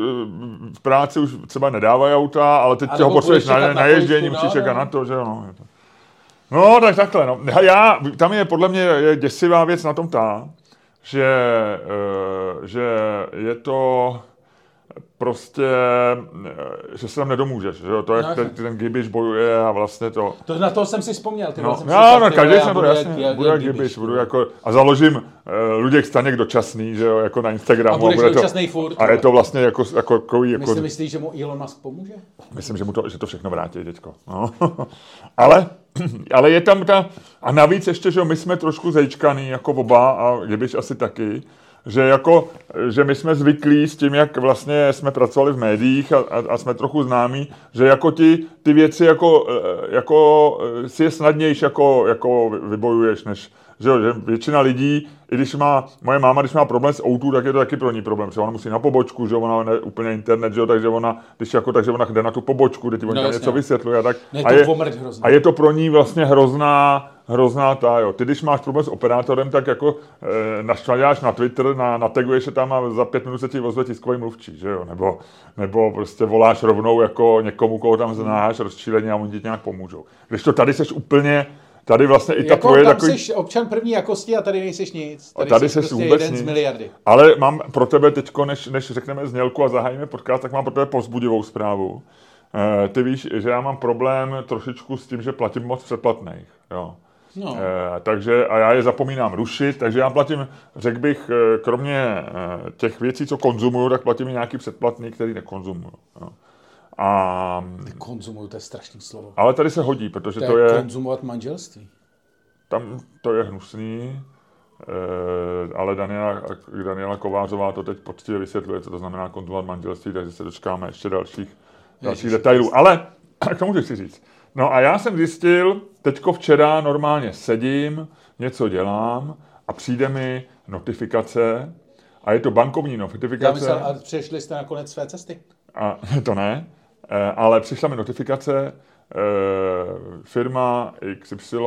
v práci už třeba nedávají auta, ale teď ho potřebuješ na, na, na ježdění, musíš no, čekat no. na to, že jo, no. je to- No, tak takhle, no. Já, tam je podle mě je děsivá věc na tom ta, že, eh, že je to prostě, eh, že se tam nedomůžeš, že jo, to jak No, ten, ten Gibiš bojuje a vlastně to, To na to jsem si vzpomněl. Ty No, jsem no, no každý to budu jasně, jak- budu jak Gibiš, Gibiš, budu vole. jako, a založím uh, Luděk Staněk dočasný, že jo, jako na Instagramu. A budeš bude to, dočasnej furt, a je to vlastně jako, jako, jako, jako si myslíš, že mu Elon Musk pomůže? Myslím, že mu to, že to všechno vrátí, děcko. No. ale, ale je tam ta, a navíc ještě, že my jsme trošku zejčkaný, jako oba, a kdybyš asi taky, že jako, že my jsme zvyklí s tím, jak vlastně jsme pracovali v médiích a, a, a jsme trochu známí, že jako ti, ty věci jako, eh, jako eh, si je snadnější jako, jako vybojuješ, než, že, jo, že většina lidí, i když má, moje máma, když má problém s O2, tak je to taky pro ní problém, že ona musí na pobočku, že ona ne úplně internet, že jo, takže ona, když jako, takže ona jde na tu pobočku, kde ti No, něco vysvětluje a tak. Ne, a, je, a je to pro ní vlastně hrozná, hrozná ta, jo. Ty, když máš problém s operátorem, tak jako e, naštvaděláš na Twitter, na, nataguješ se tam a za pět minut se ti ozve tiskový mluvčí, že jo, nebo, nebo prostě voláš rovnou jako někomu, koho tam znáš, rozčíleně a oni ti nějak pomůžou. Když to tady seš úplně, tady vlastně i ta Jako tvoje tam takový... jsi občan první jakosti a tady nejseš nic. Tady, Tady jsi prostě vůbec jeden nic. z miliardy. Ale mám pro tebe teďko, než, než řekneme znělku a zahájíme podcast, tak mám pro tebe povzbudivou zprávu. E, ty víš, že já mám problém trošičku s tím, že platím moc předplatných. Jo. No. E, takže, a já je zapomínám rušit, takže já platím, řekl bych, eh, kromě těch věcí, co konzumuju, tak platím i nějaký předplatný, který nekonzumuju. Jo. A, Konzumuju, to je strašný slovo. ale tady se hodí, protože To, to je konzumovat manželství. tam to je hnusný, e, ale Daniela, Daniela Kovářová to teď poctivě vysvětluje, co to znamená konzumovat manželství, takže se dočkáme ještě dalších, dalších Ježiši detailů. Ale k tomu chci říct. No a já jsem zjistil, teďko včera normálně sedím, něco dělám a přijde mi notifikace a je to bankovní Já notifikace. myslel, a přešli jste na konec své cesty. A, to ne, eh, ale přišla mi notifikace, eh, firma XY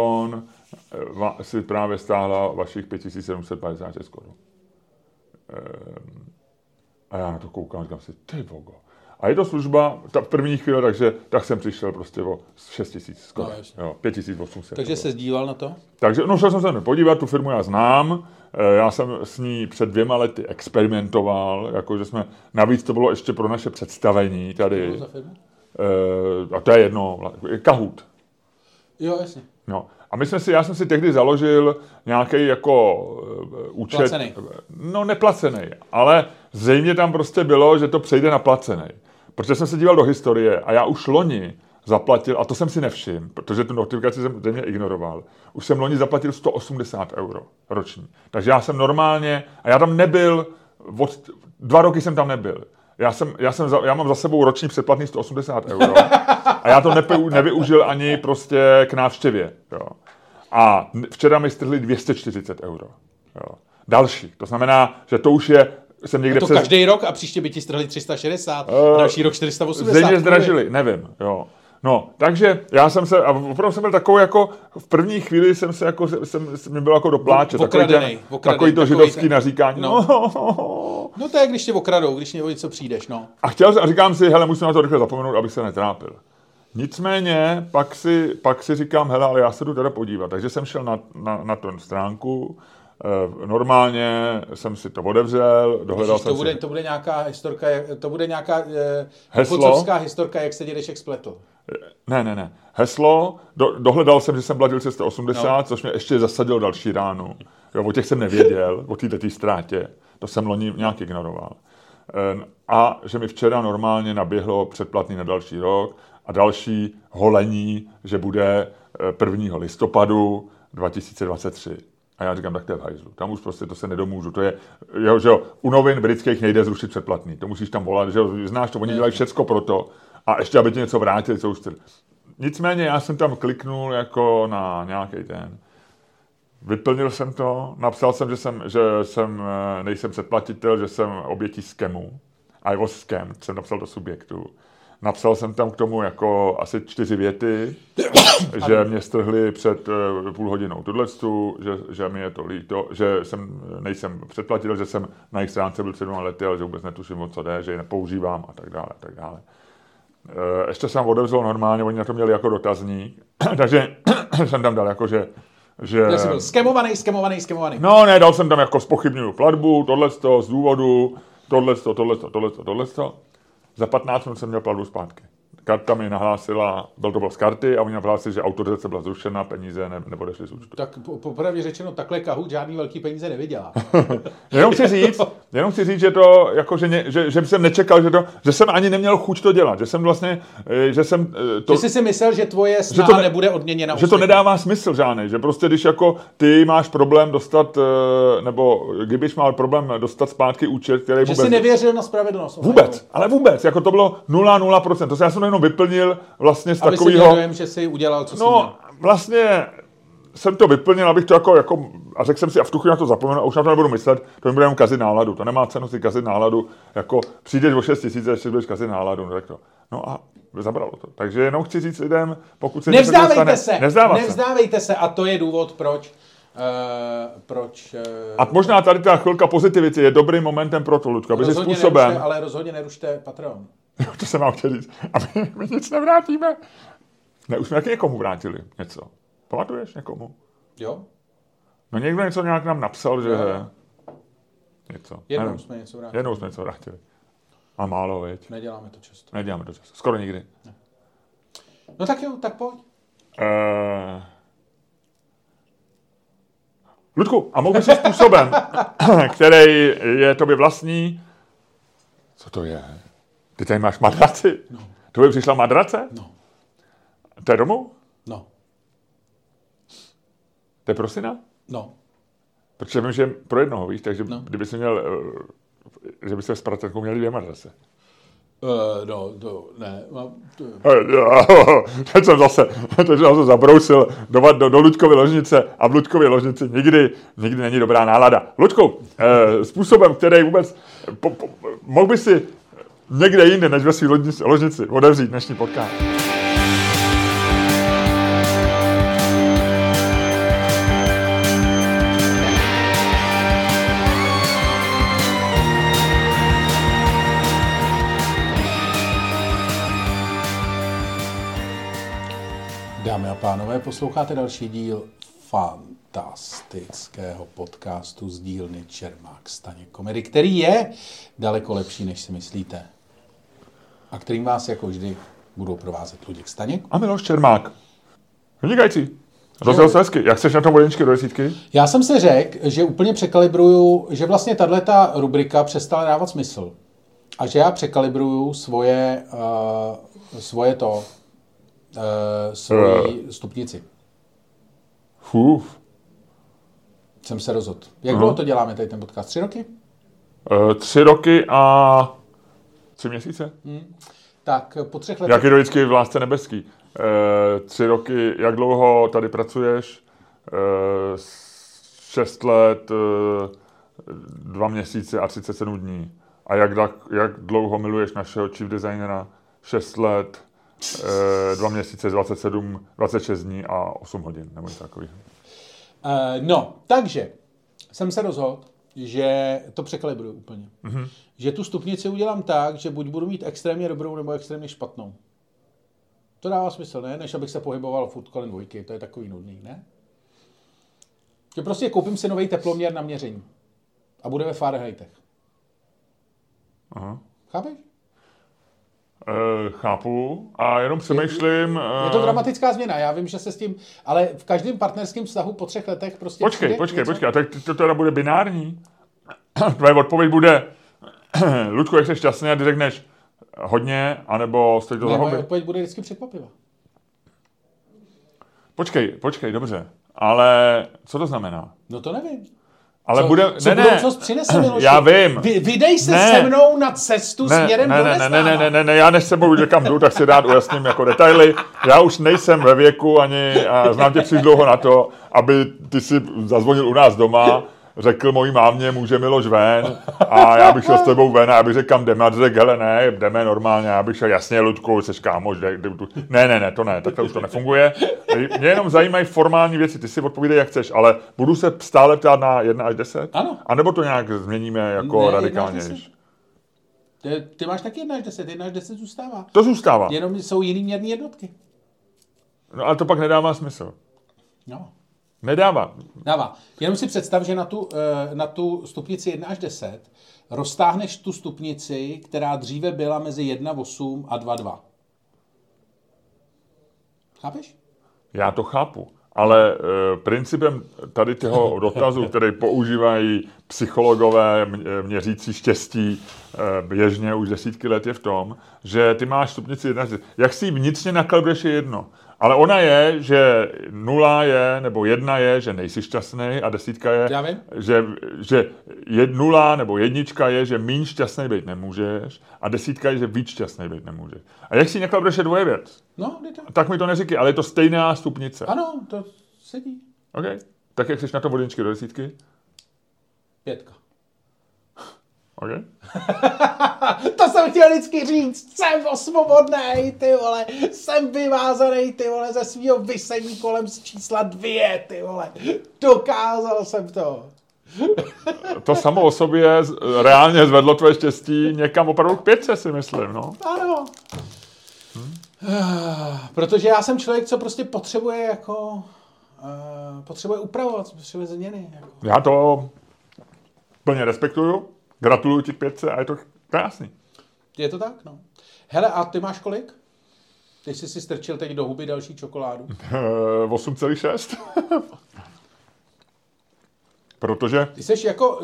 va- si právě stáhla vašich 5756 korun. Ehm, A já na to koukám, říkám si, ty vogo. A je to služba, ta v první chvíli, takže tak jsem přišel prostě o 6 tisíc skoro. No, jo, 5800. Takže se zdíval na to? Takže no, šel jsem se podívat, tu firmu já znám, Eh, já jsem s ní před dvěma lety experimentoval, jakože jsme, navíc to bylo ještě pro naše představení tady, za firmu? eh, a to je jedno, Kahoot. Jo, jasně. No. A my jsme si, já jsem si tehdy založil nějaký jako uh, účet. Placený. No neplacený, ale zřejmě tam prostě bylo, že to přejde na placený. Protože jsem se díval do historie a já už loni zaplatil, a to jsem si nevšiml, protože tu notifikaci jsem zřejmě ignoroval, už jsem loni zaplatil 180 euro roční. Takže já jsem normálně, a já tam nebyl, od, dva roky jsem tam nebyl. Já, jsem, já, jsem za, já mám za sebou roční předplatný 180 euro a já to nepe, nevyužil ani prostě k návštěvě. Jo. A včera mi strhli 240 euro. Jo. Další. To znamená, že to už je, jsem někde To přes... každý rok a příště by ti strhli 360, Eh, a další rok 480. Zřejmě zdražili, nevím, jo. No, takže já jsem se, a opravdu jsem byl takový jako, v první chvíli jsem se jako, jsem, jsem mi byl jako do pláče, takový, ten, okradenej, takový to židovský ten- naříkání. no. No. No to je, když tě okradou, když o něco přijdeš, no. A chtěl jsem, a říkám si, hele, musím na to rychle zapomenout, abych se netrápil. Nicméně, pak si, pak si říkám, hele, ale já se jdu teda podívat. Takže jsem šel na, na, na tu stránku, eh, normálně jsem si to otevřel, dohledal Ježiš, jsem to, bude, si... to bude nějaká historka, to bude nějaká eh, Heslo? Historka, jak se dědeček spletl. Ne, ne, ne. Heslo, do, dohledal jsem, že jsem platil 180, No. což mě ještě zasadil další ránu. Jo, o těch jsem nevěděl, o této ztrátě. To jsem loni nějak ignoroval. Em, A že mi včera normálně naběhlo předplatný na další rok a další holení, že bude eh, 1. listopadu 2023. A já říkám, tak to je v hajzlu. Tam už prostě to se nedomůžu. To je, jo, že jo, u novin britských nejde zrušit předplatný. To musíš tam volat, že jo, znáš to, oni dělají všecko pro to. A ještě, aby ti něco vrátili, co už chtěli. Nicméně já jsem tam kliknul jako na nějaký ten. Vyplnil jsem to, napsal jsem, že, jsem, že jsem, eh, nejsem předplatitel, že jsem obětí skemu. I was scammed, jsem napsal do subjektu. Napsal jsem tam k tomu jako asi čtyři věty, že mě strhli před eh, půl hodinou tuhle, že, že mi je to líto, že jsem, nejsem předplatitel, že jsem na jejich stránce byl před dvěma lety, ale že vůbec netuším, o co jde, že je nepoužívám a tak dále, a tak dále. Eh, Ještě jsem odevřel normálně, oni na to měli jako dotazník, takže jsem tam dal jako, že... že Já jsem byl skemovaný, skemovaný, skemovaný. No ne, dal jsem tam jako spochybnuju platbu, tohle z důvodu, tohle, tohle, tohle, tohle. Za 15 minut jsem měl platbu zpátky. Karta mi nahlásila, byl to byl z karty a oni nahlásili, že autorizace byla zrušena, peníze ne, neodešly z účtu. Tak po- popravdě řečeno, takhle Kahoot žádný velký peníze nevydělá. Jenom chci říct, jenom chci říct, že to, jako, že, ně, že, že, jsem nečekal, že to, že jsem ani neměl chuť to dělat, že jsem vlastně, eh, že jsem eh, to, Že jsi si myslel, že tvoje snaha to to ne- ne, nebude odměněna že to nedává smysl žádný, že prostě když jako ty máš problém dostat, eh, nebo kdybyš mal problém dostat zpátky účet, který Že vůbec... jsi nevěřil na spravedlnost. Vůbec, ale vůbec, jako to bylo 0,0%, to já jsem jenom vyplnil vlastně z Aby takového... dojem, že jsi udělal, co jsi No, měl. vlastně jsem to vyplnil, abych to jako, jako a řekl jsem si, a v tu chvíli na to zapomenu, a už na to nebudu myslet, to mi bude jenom kazit náladu, to nemá cenu si kazit náladu, jako přijdeš o 6 tisíc a ještě budeš kazit náladu, no, tak to. No a zabralo to. Takže jenom chci říct lidem, pokud se Nevzdávejte dostane, se! Nevzdávat se. Nevzdávejte se! A to je důvod, proč... Uh, proč uh, A možná tady ta chvilka pozitivity je dobrým momentem pro to, Ludko, aby si způsobem, nerušte, ale rozhodně nerušte Patreon. To jsem vám chtěl říct, a my, my nic nevrátíme. Ne, už jsme taky někomu vrátili něco. Pamatuješ někomu? Jo? No někdo něco nějak nám napsal, že Jo. něco. Jednou Nevím. jsme něco vrátili. Jednou jsme něco vrátili. A málo, veď. Neděláme to často. Neděláme to často. Skoro nikdy. No tak jo, tak pojď. Uh... Ludku, a mohl bys si způsobem, který je tobě vlastní, co to je? Ty tady máš madraci? No. To by přišla madrace? No. To je domů? No. To je pro syna? No. Protože vím, že je pro jednoho, víš, takže No. no. kdyby si měl, eh, že byste s bratrkou měli dvě madrace. Uh, no, to ne. Mám, to, Teď jsem zase, teď jsem zase zabrousil do, do, do Luďkovy ložnice a v Luďkově ložnici nikdy, nikdy není dobrá nálada. Luďku, eh, způsobem, který vůbec, po, po, mohl by si někde jinde, než ve své ložnici, odevřít dnešní podcast. Dámy a pánové, posloucháte další díl fantastického podcastu z dílny Čermák Staněk Komedy, který je daleko lepší, než si myslíte. A kterým vás jako vždy budou provázet Luděk Staněk. A Miloš Čermák. Vynikající. Rozděl se hezky. Jak seš na tom vodeničky do desítky? Já jsem si řekl, že úplně překalibruju, že vlastně tahle ta rubrika přestala dávat smysl. A že já překalibruju svoje, uh, svoje to, uh, svoji stupnici. Fuf. Jsem se rozhodl. Jak dlouho to děláme tady ten podcast? Tři roky? Uh, tři roky a tři měsíce. Tak po třech letech. Jak je to vždycky v Lásce nebeský. Uh, tři roky, jak dlouho tady pracuješ? Uh, šest let, uh, dva měsíce a 37 dní. A jak, jak dlouho miluješ našeho chief designera? Šest let, dva měsíce, 27, 26 dní a 8 hodin, nebo něco takového. No, takže jsem se rozhodl, že to překalibruju úplně. Mm-hmm. Že tu stupnici udělám tak, že buď budu mít extrémně dobrou nebo extrémně špatnou. To dává smysl, ne? Než abych se pohyboval furt kolem dvojky. To je takový nudný, ne? Že prostě koupím si nový teploměr na měření. A bude ve Fahrenheitech. Aha. Chápeš? Uh, chápu a jenom přemýšlím... Je to eh, dramatická změna, já vím, že se s tím, ale v každém partnerském vztahu po třech letech prostě Počkej, počkej, něco- počkej, a tak to teda bude binární? Tvoje odpověď bude, Ludku, jak jsi šťastný a ty řekneš hodně, anebo stojí to za Ne, moje hobby. odpověď bude vždycky překvapivá. Počkej, počkej, dobře. Ale co to znamená? No to nevím. Ale co, bude... co ne, ne, budoucnost přinese, Miloši? já vím. Vy, vydej se Ne. se mnou na cestu ne, směrem ne, do ne, ne, ne, ne, ne, ne, já než se budu někam jdu, tak si rád ujasním jako detaily. Já už nejsem ve věku ani a znám tě příliš dlouho na to, aby ty si zazvonil u nás doma, řekl mojí mámě, může Miloš ven a já bych šel s tebou ven a já bych řekl, kam jdeme a řekl, hele ne, jdeme normálně, já bych šel, jasně, Ludku, jsi kámoš, jde, jde, ne, ne, ne, to ne, takhle už to nefunguje. Mě jenom zajímají formální věci, ty si odpovídej, jak chceš, ale budu se stále ptát na 1 až 10? Ano. A nebo to nějak změníme jako Ne, radikálně? Ty, ty máš taky 1 až 10, 1 až 10 zůstává. To zůstává. Jenom jsou jiný měrné jednotky. No ale to pak nedává smysl. No. Nedává. Dává. Jenom si představ, že na tu, eh, na tu stupnici 1 až 10 roztáhneš tu stupnici, která dříve byla mezi 1,8 a 2,2. Chápeš? Já to chápu. Ale e, principem tady toho dotazu, který používají psychologové měřící štěstí e, běžně už desítky let, je v tom, že ty máš stupnici jedna. Jak si vnitřně nakalibruješ je jedno. Ale ona je, že nula je, nebo jedna je, že nejsi šťastný a desítka je, Já vím. že, že je nula nebo jednička je, že méně šťastný být nemůžeš a desítka je, že víc šťastný být nemůžeš. A jak si nakalibruješ je dvoje věc. No, jde to. Tak mi to neříkej, ale je to stejná stupnice. Ano, to sedí. OK. Tak jak jsi na to vodeničky do desítky? Pětka. OK. To jsem chtěl vždycky říct. Jsem osvobodnej, ty vole. Jsem vyvázaný, ty vole, ze svého vysení kolem z čísla dvě, ty vole. Dokázal jsem to. To samo o sobě reálně zvedlo tvoje štěstí někam opravdu k pětce, si myslím, no. Ano. Ah, Protože já jsem člověk, co prostě potřebuje jako... Uh, potřebuje upravovat, potřebuje změny. Jako. Já to plně respektuju, gratuluju ti k pětce a je to krásný. Je to tak, no. Hele, a ty máš kolik? Ty jsi si strčil teď do huby další čokoládu. Eh, 8,6. Protože Ty jsi jako,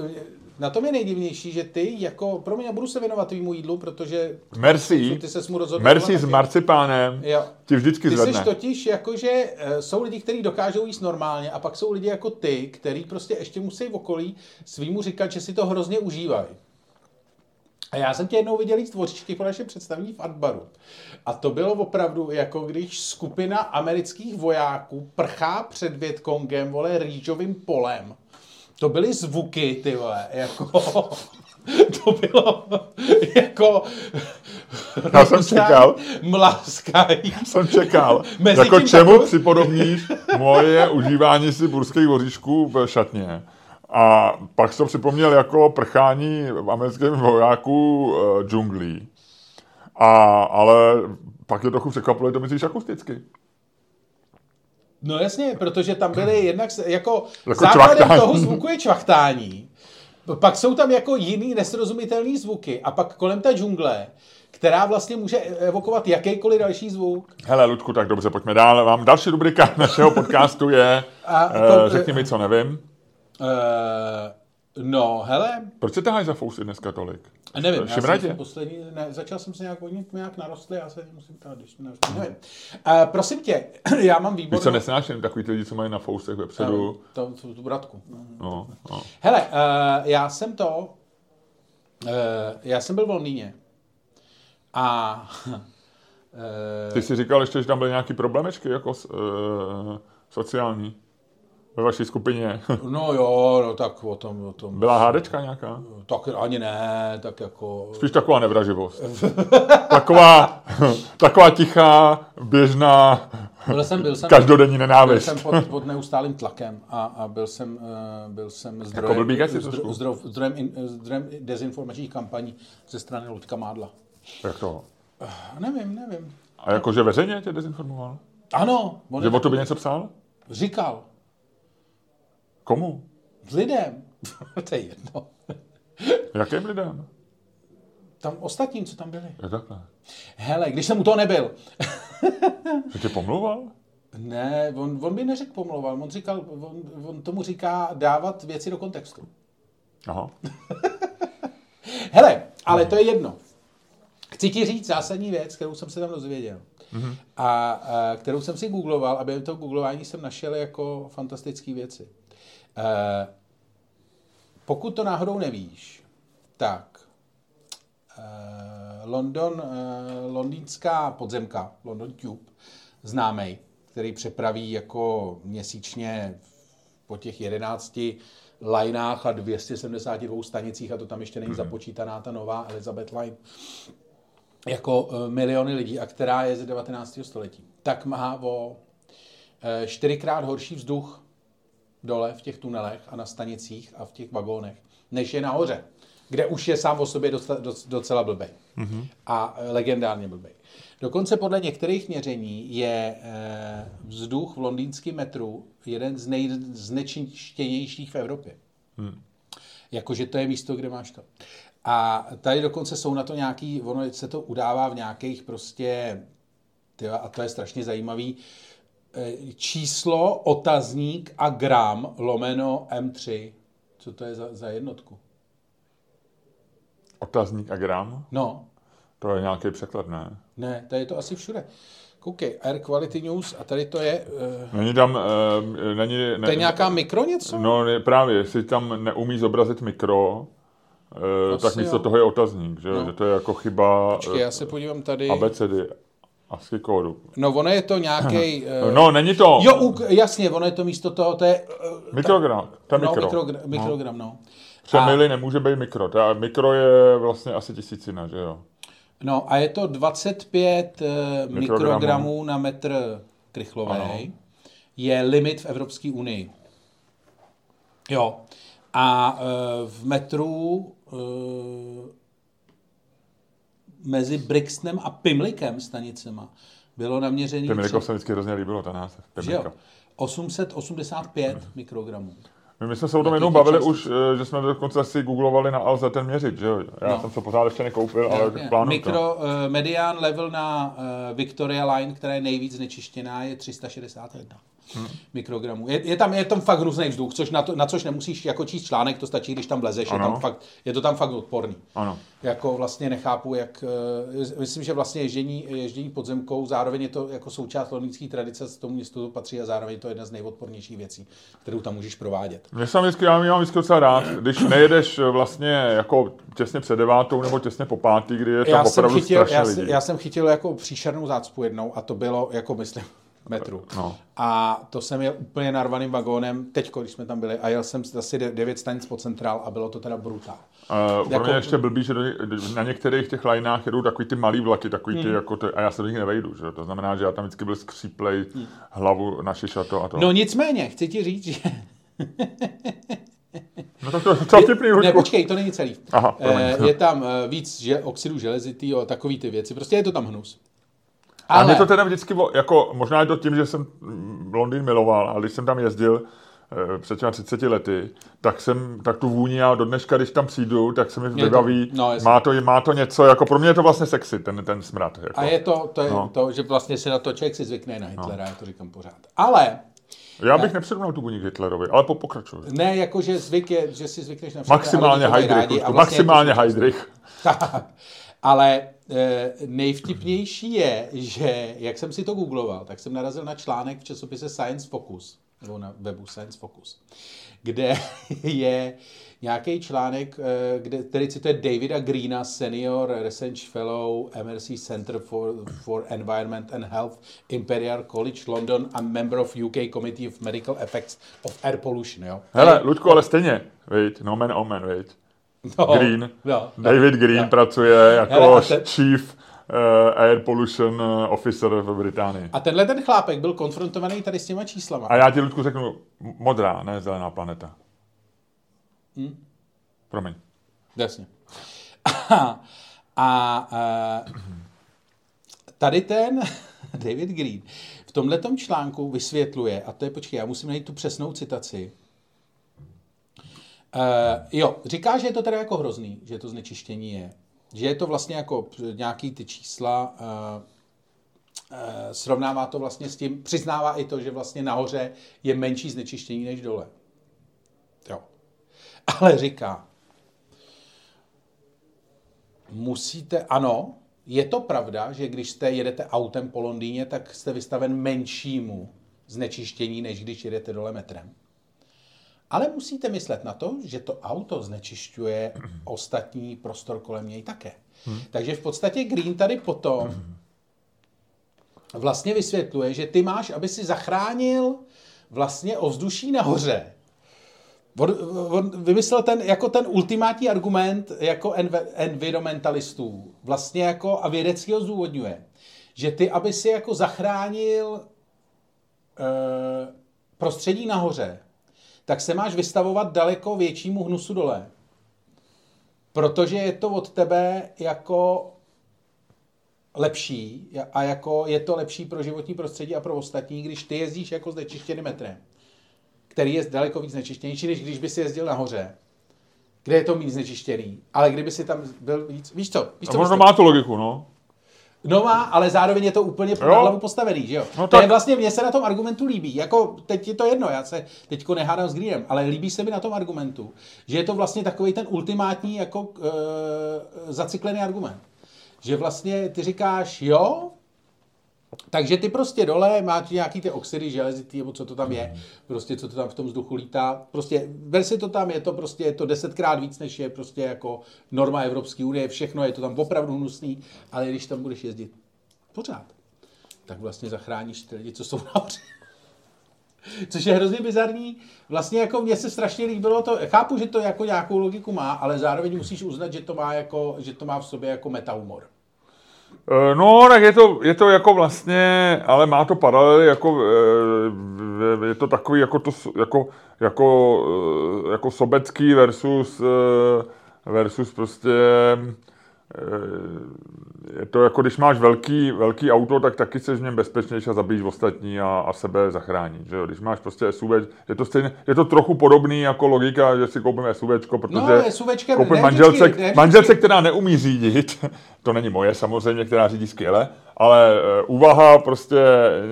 na tom je nejdivnější, že ty jako, promiň, já budu se věnovat tvýmu jídlu, protože merci, ty se mu rozhodl. merci s marcipánem Jo. ti vždycky Ty zvedne. jsi totiž jako, že eh, jsou lidi, kteří dokážou jíst normálně a pak jsou lidi jako ty, který prostě ještě musí v okolí svýmu říkat, že si to hrozně užívají. A já jsem tě jednou viděl jíst tvořičky po našem představení v Adbaru. A to bylo opravdu jako když skupina amerických vojáků prchá před Vietkongem, vole, rýžovým polem. To byly zvuky, ty vole, jako... To bylo jako... Já jsem čekal. Mlaskání. jsem čekal, Mezi jako čemu takovou- připodobníš moje užívání si burských oříšků v šatně. A pak jsem připomněl jako prchání amerických vojáků uh, džunglí. A, ale pak je trochu překvapilo, že to myslíš akusticky. No jasně, protože tam byly jednak se- jako, Jako základem čvachtání. toho zvuku je čvachtání. Pak jsou tam jako jiný nesrozumitelný zvuky a pak kolem té džungle, která vlastně může evokovat jakýkoliv další zvuk. Hele, Ludku, tak dobře, pojďme dál. Vám další rubrika našeho podcastu je A eh, to- Řekni mi, co nevím. Uh, no, hele, Proč se taháš za fousy dneska tolik? nevím, já jsem poslední, ne, začal jsem se nějak, oni nějak narostli, já se musím ptát, když mi narostli, nevím. Uh, prosím tě, já mám Víš, co nesnáším takový ty lidi, co mají na fousech vepředu. To, to, tu bratku. No, no. Hele, uh, já jsem to, uh, já jsem byl v Londýně a uh, Ty jsi říkal ještě, že tam byly nějaký problémečky jako uh, sociální ve vaší skupině. no jo, no tak o tom, o tom, Byla hádečka nějaká? tak ani ne, tak jako, Spíš taková nevraživost. taková, taková tichá, běžná, byl jsem, byl jsem, každodenní byl nenávist. jsem pod, pod neustálým tlakem a, a byl jsem, uh, byl jsem zdrojem, blbý keci zdro, zdro, zdrojem, in, zdrojem dezinformačních kampaní ze strany Luďka Mádla. Jak to? Nevím, nevím. A jakože veřejně tě dezinformoval? Ano, Že o tobě něco psal? říkal Komu? s lidem. to je jedno. Jakým lidem? Tam ostatním, co tam byli. Je takhle. Hele, když jsem u toho nebyl. Že tě pomluval? ne, on, on by neřekl pomlouval, on, říkal, on, on tomu říká dávat věci do kontextu. Aha. Hele, ale to je jedno. Chci ti říct zásadní věc, kterou jsem se tam dozvěděl. Mm-hmm. A, a kterou jsem si googloval a během toho googlování jsem našel jako fantastické věci. E, pokud to náhodou nevíš, tak e, London, e, londýnská podzemka, London Tube, známej, který přepraví jako měsíčně po těch 11 lineách a 272 stanicích, a to tam ještě není započítaná ta nová Elizabeth Line, jako eh, miliony lidí, a která je ze 19. století, tak má o eh, čtyřikrát horší vzduch dole v těch tunelech a na stanicích a v těch vagónech, než je nahoře, kde už je sám o sobě docela blbej. Mm-hmm. A legendárně blbej. Dokonce podle některých měření je eh, vzduch v londýnském metru jeden z nejznečištěnějších v Evropě. Jakože to je místo, kde máš to. A tady dokonce jsou na to nějaký, ono se to udává v nějakých prostě, tyjo, a to je strašně zajímavý, eh, číslo, otazník a gram lomeno M3. Co to je za, za jednotku? Otazník a gram? No, To je nějaký překlad, ne? ne, tady je to asi všude. Koukej, Air Quality News a tady to je, uh, Není tam, uh, není, ne, to je nějaká mikro něco? No ne, právě, jestli tam neumí zobrazit mikro, uh, tak místo jo. toho je otazník, že, No. že to je jako chyba Počkej, já se podívám tady. abecedy, ASCII kódu. No, ono je to nějaký. Uh, No, není to Jo, u, jasně, ono je to místo toho, to je... Uh, mikrogram, to je no, mikro. mikrogram, mikrogram, no. Přemily nemůže být mikro, ta mikro je vlastně asi tisícina, že jo? No a je to 25 uh, Mikrogramů. mikrogramů na metr krychlový. Je limit v Evropské unii. Jo. A uh, v metru uh, mezi Brixtonem a Pimlikem stanicema bylo naměřený tři- jako se vždycky hrozně líbilo, ten název. že jo, Pimlika. 885 mikrogramů. My, my jsme se o tom ty bavili částice? už, eh, že jsme dokonce si googlovali na Alze ten měřit, že jo? Já No. jsem to pořád ještě nekoupil, ale Jasně. plánuju. Mikro, uh, medián level na uh, Victoria Line, která je nejvíc znečištěná, je 361 hmm. mikrogramů. Je, je, tam, je tam fakt různý vzduch, což na, to, na což nemusíš jako číst článek, to stačí, když tam vlezeš, je, tam fakt, je to tam fakt odporný. Ano. Jako vlastně nechápu, jak, uh, myslím, že vlastně ježdění, ježdění podzemkou, zároveň je to jako součást londýnské tradice, z tomu městu to patří a zároveň je to jedna z nejodpornějších věcí, kterou tam můžeš provádět. Mě jsem vždycky, já mám vždycky docela rád, když nejedeš eh, vlastně jako těsně před devátou nebo těsně po pátý, kdy je tam já jsem, opravdu chytil, strašně já, lidí. jsem, já jsem chytil jako příšernou zácpu jednou a to bylo, jako myslím, metru. No. A to jsem jel úplně narvaným vagónem, teďko, když jsme tam byli, a jel jsem asi de- devět stanic po centrál a bylo to teda brutál. Uh, pro Jako- mě je ještě blbý, že na některých těch lineách jedou takový ty malý vlaky, takový Hmm. ty, jako ty, a já se do nich nevejdu, že? To znamená, že já tam vždycky byl skříplej hlavu na šišato a to. No nicméně, chci ti říct, že... no tak to vtipný, Ne, počkej, to není celý. Aha, promiň. Eh, je tam eh, víc že, oxidu železitý takový ty věci. Prostě je to tam hnus. A Ale- mě to teda vždycky, jako, možná je to tím, že jsem Londýn miloval, ale když jsem tam jezdil eh, před těma 30 lety, tak jsem, tak tu vůni já do dneška, když tam přijdu, tak se mi to- vybaví, no, jasně. má, to, má to něco, jako pro mě je to vlastně sexy, ten, ten smrad. Jako. A je to, to, je No. to, že vlastně se na to člověk si zvykne na Hitlera, já to říkám pořád. Ale Já bych nepřirovnal tu vůni k Hitlerovi, ale po, pokračuj. ne jako, že zvyk je, že si zvykneš na všechno. Maximálně a to Heidrich, a vlastně to maximálně součást. Heidrich. Ale e, nejvtipnější je, že jak jsem si to googloval, tak jsem narazil na článek v časopise Science Focus, nebo na webu Science Focus, kde je nějaký článek, e, kde, který cituje Davida Greena, senior research fellow MRC Center for, for Environment and Health, Imperial College London a member of UK Committee of Medical Effects of Air Pollution. Jo? Hele, Ludku, ale stejně, viď, no man omen, viď. No, Green, no, David Green no. pracuje jako Hele, te- chief uh, air pollution eh, officer v Británii. A tenhle ten chlápek byl konfrontovaný tady s těma číslama. A já ti, Ludku, řeknu modrá, ne zelená planeta. Hm? Promiň. Jasně. A, a, a tady ten David Green v tomhletom článku vysvětluje, a to je, počkej, já musím najít tu přesnou citaci. Uh, jo, říká, že je to teda jako hrozný, že to znečištění je. Že je to vlastně jako nějaký ty čísla, uh, uh, srovnává to vlastně s tím, přiznává i to, že vlastně nahoře je menší znečištění než dole. Jo. Ale říká, musíte, ano, je to pravda, že když jste jedete autem po Londýně, tak jste vystaven menšímu znečištění, než když jedete dole metrem. Ale musíte myslet na to, že to auto znečišťuje ostatní prostor kolem něj také. Takže v podstatě Green tady potom vlastně vysvětluje, že ty máš, aby si zachránil vlastně ovzduší nahoře, On, on vymyslel ten, jako ten ultimátní argument jako env- environmentalistů vlastně jako a vědecký ho zdůvodňuje, že ty, aby si jako zachránil e, prostředí nahoře, tak se máš vystavovat daleko většímu hnusu dole. Protože je to od tebe jako lepší a jako je to lepší pro životní prostředí a pro ostatní, když ty jezdíš jako znečištěným metrem který je daleko víc znečištěnější, než když by si jezdil nahoře, kde je to méně znečištěný. Ale kdyby si tam byl víc, víš co? Víš co A ono má to logiku, no. No má, ale zároveň je to úplně na hlavu postavený, že jo? No to je tak- vlastně, mně se na tom argumentu líbí. Jako, teď je to jedno, já se teďko nehádám s Greenem, ale líbí se mi na tom argumentu, že je to vlastně takový ten ultimátní, jako e, zacyklený argument. Že vlastně ty říkáš, jo, takže ty prostě dole máš nějaký ty oxidy železitý, nebo co to tam je, prostě co to tam v tom vzduchu lítá. Prostě ber si to tam, je to prostě je to desetkrát víc, než je prostě jako norma Evropské unie, všechno je to tam opravdu hnusný, ale když tam budeš jezdit pořád, tak vlastně zachráníš ty lidi, co jsou nahoře. Což je hrozně bizarní. Vlastně jako mně se strašně líbilo to, chápu, že to jako nějakou logiku má, ale zároveň musíš uznat, že to má, jako, že to má v sobě jako metahumor. Eh, No, tak je to, je to jako vlastně, ale má to paralely, jako, eh, je to takový jako, to, jako, jako, eh, jako sobecký versus, versus prostě, je to jako, když máš velký, velký auto, tak taky jsi v něm bezpečnější a zabíjíš ostatní a, a sebe zachrání. Že jo? Když máš prostě SUV, je to, stejně, je to trochu podobný jako logika, že si koupíme SUVčko, protože No, SUVčkem koupím ne manželce, vždycky, ne vždycky. manželce, která neumí řídit, to není moje samozřejmě, která řídí skvěle, ale e, úvaha prostě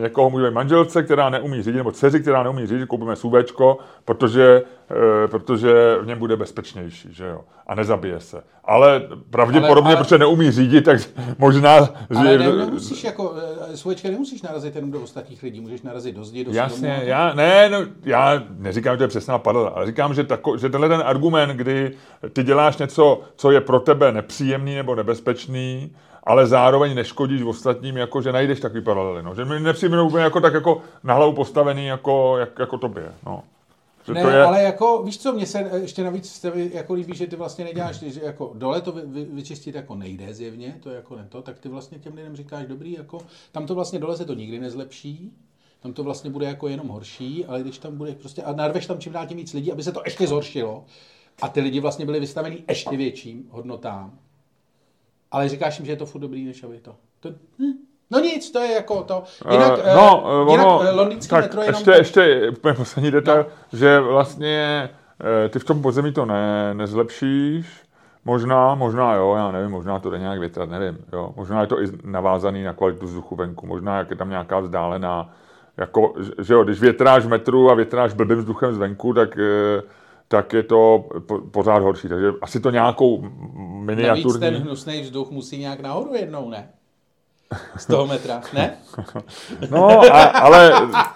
někoho může být manželce, která neumí řídit, nebo dceři, která neumí řídit, koupíme SUVčko, protože, e, protože v něm bude bezpečnější, že jo, a nezabije se. Ale pravděpodobně, Ale- ale- protože neumí řídit, tak možná... Ale ne, nemusíš jako, eh, SUVčka nemusíš narazit jenom do ostatních lidí, můžeš narazit do zdi, do Jasně, já, ne, no, já neříkám, že to je přesná paralela, ale říkám, že, tako, že tenhle ten argument, kdy ty děláš něco, co je pro tebe nepříjemný nebo nebezpečný, ale zároveň neškodíš ostatním, jako že najdeš takový paralely. No. Že mi nepřijme úplně jako, tak jako na hlavu postavený, jako, jak, jako tobě. No. Že Ne, to je, ale jako, víš co, mně se eh, ještě navíc jako líbí, že ty vlastně neděláš, že jako dole to vy, vy, vyčistit jako nejde zjevně, to je jako ne to, tak ty vlastně těm lidem říkáš, dobrý, jako, tam to vlastně dole se to nikdy nezlepší, tam to vlastně bude jako jenom horší, ale když tam bude prostě, a narveš tam čím dál tím víc lidí, aby se to ještě zhoršilo, a ty lidi vlastně byli vystaveni ještě větším hodnotám, ale říkáš jim, že je to furt dobrý, než aby to. to hm, No nic, to je jako to. Jinak, uh, no, uh, jinak ono, londýnský tak metro jenom... ještě, ještě úplně poslední detail, no. že vlastně ty v tom podzemí to ne, nezlepšíš, Možná, možná jo, já nevím, možná to jde nějak větrat, nevím, jo. Možná je to i navázaný na kvalitu vzduchu venku, možná jak je tam nějaká vzdálená, jako, že jo, když větráš metru a větráš blbým vzduchem zvenku, tak, tak je to pořád horší, takže asi to nějakou miniaturní... Navíc ten hnusný vzduch musí nějak nahoru jednou, ne? Z toho metra, ne? No, a, ale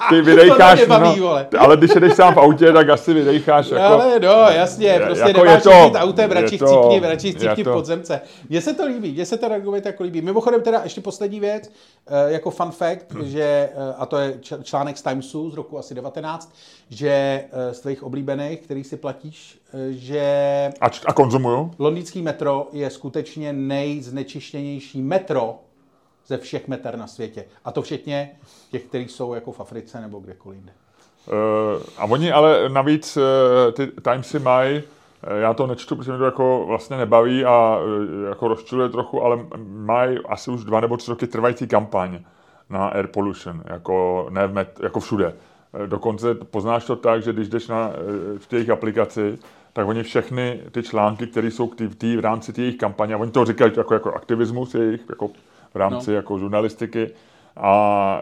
ty vydejcháš, baví, no, ale když jedeš sám v autě, tak asi vydejcháš jako... Ale no, jasně, prostě jako nemáš to, autem, radši to, chcípni, radši chcípni v podzemce. Mně se to líbí, mně se to argument jako líbí. Mimochodem teda ještě poslední věc, eh, jako fun fact, hmm. že, eh, a to je článek z Timesu z roku asi 19, že eh, z tvých oblíbených, který si platíš, že... A, a konzumuju? Londýnský metro je skutečně nejznečištěnější metro ze všech meter na světě. A to včetně těch, kteří jsou jako v Africe nebo kdekoliv jinde. Uh, a oni ale navíc uh, ty Timesy mají, uh, já to nečtu, protože mě to jako vlastně nebaví a jako rozčiluje trochu, ale mají asi už dva nebo tři roky trvající kampaň na air pollution, jako, ne v met, jako všude. Dokonce poznáš to tak, že když jdeš na, v těch aplikaci, tak oni všechny ty články, které jsou v, tý, v rámci těch kampaně, oni to říkají jako, jako aktivismus jejich, jako v rámci no. jako žurnalistiky. A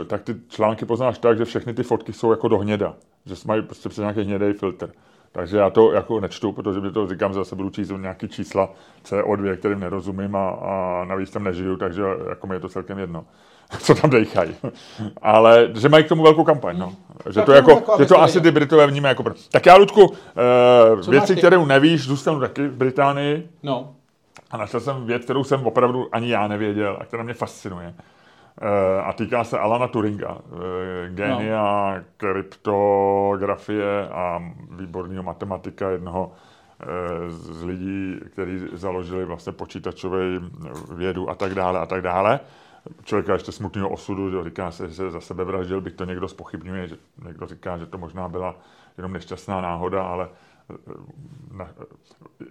e, tak ty články poznáš tak, že všechny ty fotky jsou jako do hněda, že mají prostě přes nějaký hnědý filtr. Takže já to jako nečtu, protože by to říkám, že zase budu číst nějaký čísla CO2, kterým nerozumím a, a navíc tam nežiju, takže jako mi je to celkem jedno, co tam dejchají. Ale že mají k tomu velkou kampaň, no. Že to, jako, jako, že to asi ty Britové vnímají jako... Tak já, Ludku, uh, věci, které nevíš, zůstanu taky v Británii. No. A našel jsem věc, kterou jsem opravdu ani já nevěděl a která mě fascinuje. E, a týká se Alana Turinga, e, genia no. kryptografie a výborného matematika, jednoho e, z lidí, kteří založili vlastně počítačové vědu a tak dále a tak dále. Člověka ještě smutného osudu, že říká se, že se za sebe vraždil, bych to někdo spochybňuje, že někdo říká, že to možná byla jenom nešťastná náhoda, ale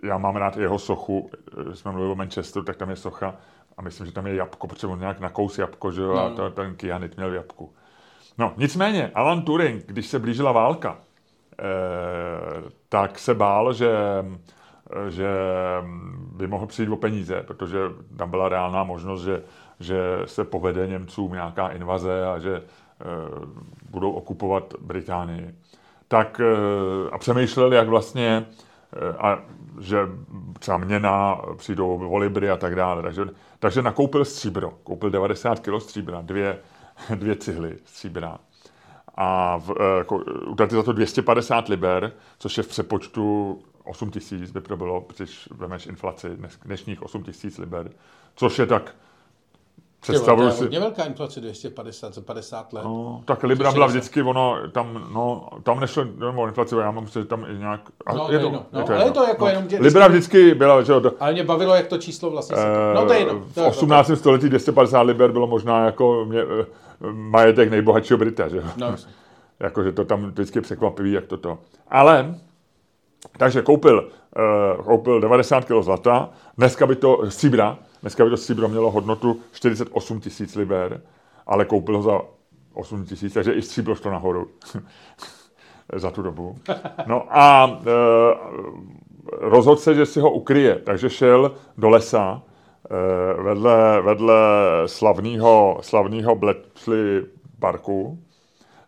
já mám rád jeho sochu, jsme mluvili o Manchesteru, tak tam je socha a myslím, že tam je jabko, protože on nějak nakous jabko, že jo, no. a to, ten Kyanit měl jabku. No, nicméně, Alan Turing, když se blížila válka, eh, tak se bál, že, že by mohl přijít o peníze, protože tam byla reálná možnost, že, že se povede Němcům nějaká invaze a že eh, budou okupovat Británii tak eh, a přemýšlel, jak vlastně eh, a že třeba měna, přijdou volibry a tak dále. Takže, takže nakoupil stříbro, koupil 90 kg stříbra, dvě, dvě cihly stříbra. A eh, utratil za to 250 liber, což je v přepočtu 8 tisíc, by to bylo, když vemeš inflaci dnešních 8 tisíc liber, což je tak Představuju si... Je velká inflace 250 za 50 let. No, tak Libra byla vždycky, ono, tam, no, tam nešlo jenom o inflaci, já mám že tam i nějak... No, je to, no, je to, ale je to jako no. jenom... Tě, Libra vždycky byla, že to, Ale mě bavilo, jak to číslo vlastně... Eh, no to je jenom. V 18. To, století 250 liber bylo možná jako mě, eh, majetek nejbohatšího Brita, že jo? No, Jakože to tam vždycky překvapivý, jak to to. Ale, takže koupil, uh, koupil 90 kg zlata, dneska by to, stříbra, Dneska by to stříbro mělo hodnotu 48 tisíc liber, ale koupil ho za 8 tisíc, takže i stříbro šlo nahoru za tu dobu. No a e, rozhodl se, že si ho ukryje, takže šel do lesa e, vedle, vedle slavného, slavného Bletchley parku,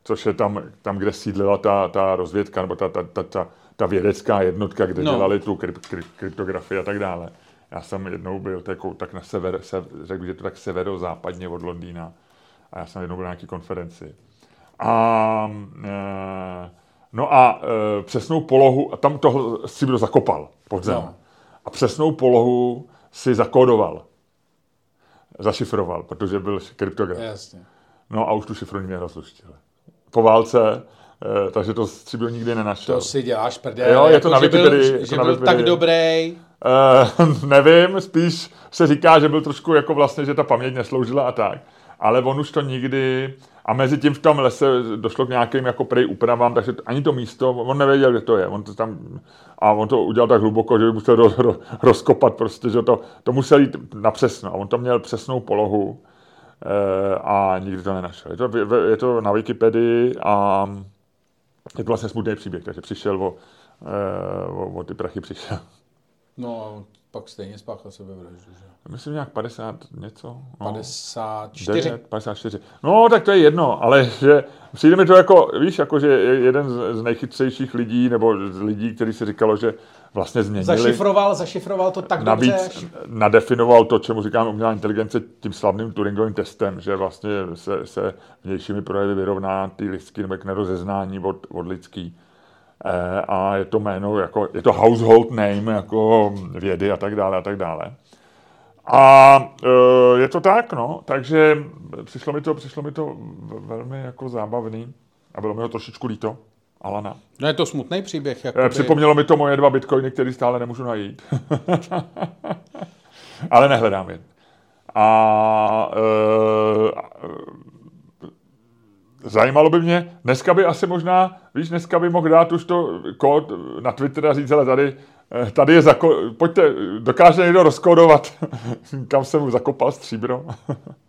což je tam, tam kde sídlila ta, ta rozvědka, nebo ta, ta, ta, ta, ta vědecká jednotka, kde no. dělali tu kryp, kryp, kryptografii a tak dále. Já jsem jednou byl jako, tak na sever, se, řekl že to tak severozápadně od Londýna. A já jsem jednou byl na nějaké konferenci. A, e, no a e, přesnou polohu, a tam toho si kdo zakopal pod zem. No. A přesnou polohu si zakódoval. Zašifroval, protože byl kryptograf. Jasně. No a už tu šifru mě rozluštil. Po válce takže to stříbro nikdy nenašel. To si děláš prdel. Jo, je to jako, na Wikipedii. Že byl, že byl tak dobrý. Uh, nevím, spíš se říká, že byl trošku jako vlastně, že ta paměť nesloužila a tak. Ale on už to nikdy, a mezi tím v tom lese došlo k nějakým jako prej úpravám, takže ani to místo, on nevěděl, kde to je. On to tam, a on to udělal tak hluboko, že by musel ro, ro, rozkopat prostě, že to, to musel jít na přesno. A on to měl přesnou polohu a nikdy to nenašel. Je to, je to na Wikipedii a je to vlastně smutný příběh, takže přišel o, o, o ty prachy přišel. No, pak stejně spáchal sebevraždu, že? Myslím nějak 50 něco. No. 54. 9, 54. No, tak to je jedno, ale že přijde mi to jako, víš, jako že je jeden z nejchytřejších lidí, nebo z lidí, který si říkalo, že vlastně změnili. Zašifroval, zašifroval to tak Navíc dobře. nadefinoval to, čemu říkáme umělá inteligence, tím slavným Turingovým testem, že vlastně se, se vnějšími projevy vyrovná ty lidský nebo k nerozeznání od, od lidský. E, a je to jméno, jako, je to household name, jako vědy a tak dále a tak dále. A e, je to tak, no, takže přišlo mi to, přišlo mi to velmi jako zábavný a bylo mi ho trošičku líto. Alana. No je to smutný příběh. Jakoby... Připomnělo mi to moje dva bitcoiny, které stále nemůžu najít. Ale nehledám je. A e, zajímalo by mě, dneska by asi možná, víš, dneska by mohl dát už to kód na Twitter a říct, ale tady, tady je zako... pojďte, dokáže někdo rozkódovat, kam jsem mu zakopal stříbro.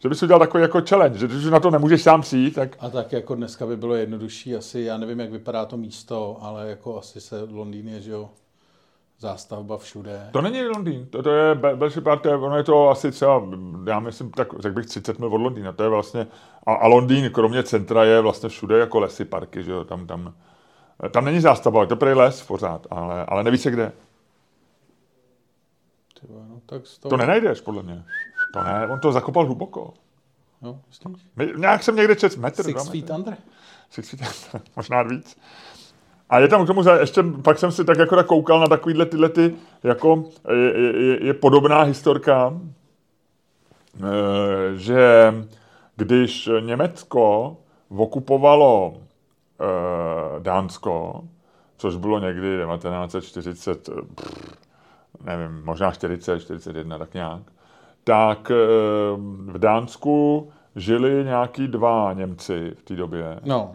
že bys udělal takový jako challenge, že když na to nemůžeš sám přijít, tak... A tak jako dneska by bylo jednodušší asi, já nevím, jak vypadá to místo, ale jako asi se Londýn je, že jo, zástavba všude. To není Londýn, to, to je Belší Party, ono je to asi třeba, já myslím, tak řekl bych 30 mil od Londýna, to je vlastně, a, a Londýn, kromě centra, je vlastně všude jako lesy, parky, že jo, tam, tam, tam není zástavba, je to prý les pořád, ale, ale neví se kde. Tyba, no, tak to... to nenajdeš, podle mě. To ne, on to zakopal hluboko. No? Nějak jsem někde čet metr. Six feet under? Six feet under, možná víc. A je tam k tomu, ještě, pak jsem si tak jako koukal na takovýhle tyhle ty, jako je, je, je podobná historka, eh, že když Německo okupovalo eh, Dánsko, což bylo někdy 1940, nevím, možná 40, 41, tak nějak, tak eh, v Dánsku žili nějaký dva Němci v té době. No.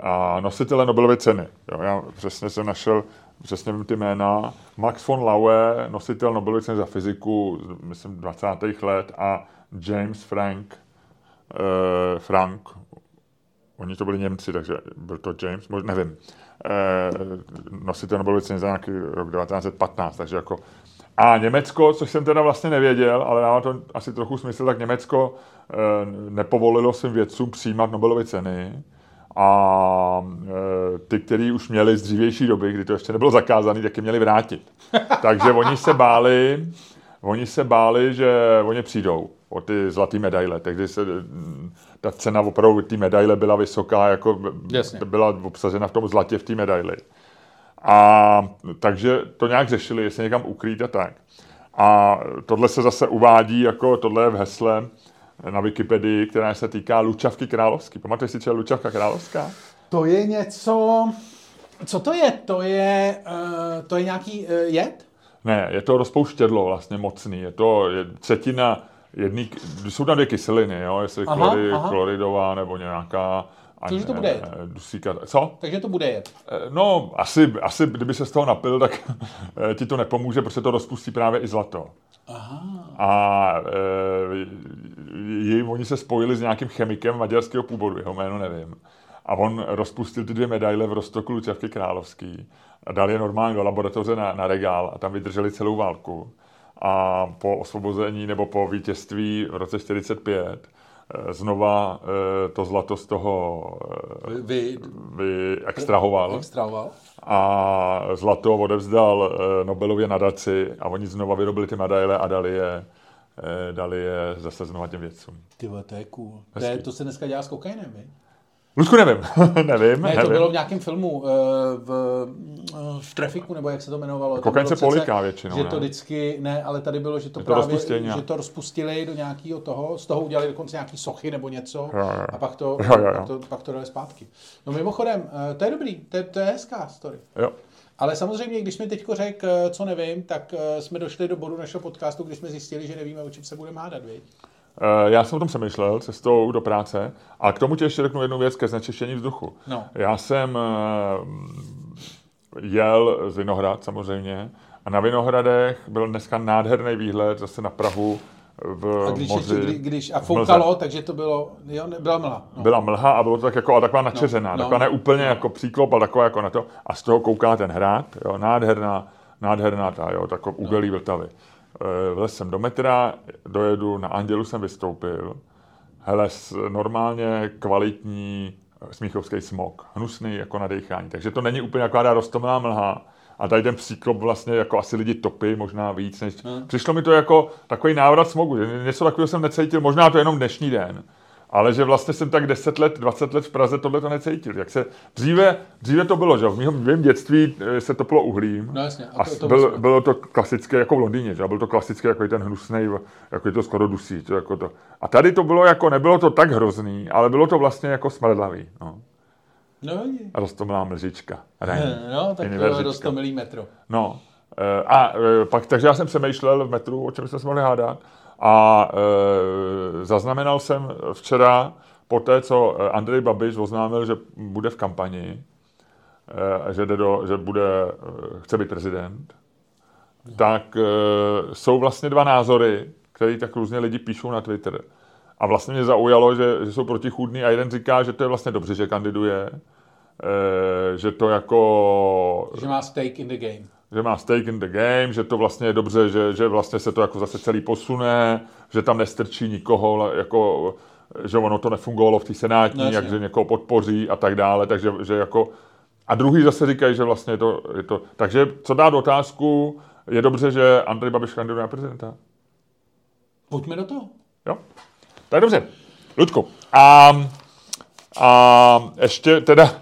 A nositele Nobelovy ceny. Jo, já přesně jsem našel, přesně vím ty jména. Max von Laue, nositel Nobelovy ceny za fyziku, myslím 20. let, a James Frank, eh, Frank, oni to byli Němci, takže byl to James, možná nevím, eh, nositel Nobelovy ceny za nějaký rok 1915, takže jako a Německo, což jsem teda vlastně nevěděl, ale dává to asi trochu smysl, tak Německo e, nepovolilo svým vědcům přijímat Nobelovy ceny. A e, ty, kteří už měli z dřívější doby, kdy to ještě nebylo zakázané, tak je měli vrátit. Takže oni se báli, oni se báli, že oni přijdou o ty zlaté medaile. Takže se, ta cena opravdu té medaile byla vysoká, jako Jasně. byla obsažena v tom zlatě v té medaili. A takže to nějak řešili, jestli někam ukrýt a tak. A tohle se zase uvádí jako tohle je v hesle na Wikipedii, která se týká Lučavky královský. Pamatuješ si, co je Lučavka královská? To je něco... Co to je? To je, uh, to je nějaký uh, jed? Ne, je to rozpouštědlo vlastně mocný. Je to je třetina jedný, jsou tam dvě kyseliny, jo, jestli aha, chlori, aha. chloridová nebo nějaká takže to bude jet. Dusíka. Co? Takže to bude jet. Eh, no, asi, asi kdyby se z toho napil, tak eh, ti to nepomůže, protože to rozpustí právě i zlato. Aha. A e, oni se spojili s nějakým chemikem maďarského původu, jeho jméno nevím. A on rozpustil ty dvě medaile v Rostoku Lučavky Královský a dal je normálně do laboratoře na, na regál a tam vydrželi celou válku. A po osvobození nebo po vítězství v roce 45 Eh, znova eh, to zlato z toho eh, vy, vy extrahoval. extrahoval. A zlato odevzdal Nobelově nadaci a oni znova vyrobili ty medaile a dali je, dali je zase znova těm vědcům. Ty to je cool. To, je, to se dneska dělá s kokainem, vi? Lusku nevím, nevím. Ne, nevím. to bylo v nějakém filmu, uh, v, uh, v Trafiku, nebo jak se to jmenovalo. Kokain se poliká většinou, Že ne? to vždycky, ne, ale tady bylo, že to, to právě, že to rozpustili do nějakého toho, z toho udělali dokonce nějaký sochy nebo něco jo, jo. a pak to, jo, jo, jo. Pak, to, pak to dali zpátky. No mimochodem, uh, to je dobrý, to je, to je hezká story. Jo. Ale samozřejmě, když mi teď řekl, co nevím, tak jsme došli do bodu našeho podcastu, kdy jsme zjistili, že nevíme, o čem se budeme hádat, viď? Eh, já jsem o tom přemýšlel cestou do práce a k tomu ti ještě řeknu jednu věc ke znečištění vzduchu. No. Já jsem eh, jel z Vinohrad samozřejmě a na Vinohradech byl dneska nádherný výhled zase na Prahu v A když, moři. ještě, kdy, když a foukalo, takže to bylo, jo, ne, byla mlha. No. Byla mlha a bylo to tak jako, ale taková načeřená, No, no, no. taková ne úplně jako příklop, ale taková jako na to. A z toho kouká ten hrad, jo, nádherná, nádherná ta, jo, takový No. Vltavy. Eh, Vlez jsem do metra, dojedu, na Andělu jsem vystoupil. Hele, normálně kvalitní smíchovský smog, hnusný jako na dechání. Takže to není úplně jako roztomilá mlha. A tady ten příklop vlastně jako asi lidi topí, možná víc. Než... Hmm. Přišlo mi to jako takový návrat smogu. že Něco takového jsem necítil, možná to jenom dnešní den. Ale že vlastně jsem tak 10 let, 20 let v Praze tohle to necítil. Jak se, dříve, dříve to bylo, že v mém mém dětství eh, se topilo uhlím. No jasně, a A, to- to byl, musíme. bylo to klasické, jako v Londýně, že? byl to klasické, jako ten hnusný, jako je to skoro dusí. To, jako to. A tady to bylo jako, nebylo to tak hrozný, ale bylo to vlastně jako smrdlavý. No. No. A roztomilá mlžička. Reň. no tak to Univerzička. je dost to milý metro. No. eh, A eh, pak, takže já jsem přemýšlel v metru, o čem jsme se mohli hádat. A e, zaznamenal jsem včera, po té, co eh, Andrej Babiš oznámil, že bude v kampani, e, že, jde do, že bude, eh, chce být prezident, tak e, jsou vlastně dva názory, které tak různě lidi píšou na Twitter. A vlastně mě zaujalo, že, že jsou protichůdný a jeden říká, že to je vlastně dobře, že kandiduje, e, že to jako Že má stake in the game. Že má stake in the game, že to vlastně je dobře, že, že vlastně se to jako zase celý posune, že tam nestrčí nikoho, jako, že ono to nefungovalo v té senátní, No, jak že někoho podpoří a tak dále, takže že jako a druhý zase říkají, že vlastně je to, je to takže co dát otázku, je dobře, že Andrej Babiš kandiduje na prezidenta. Pojďme do toho. Jo? Tak dobře. Ludku, a, a ještě teda,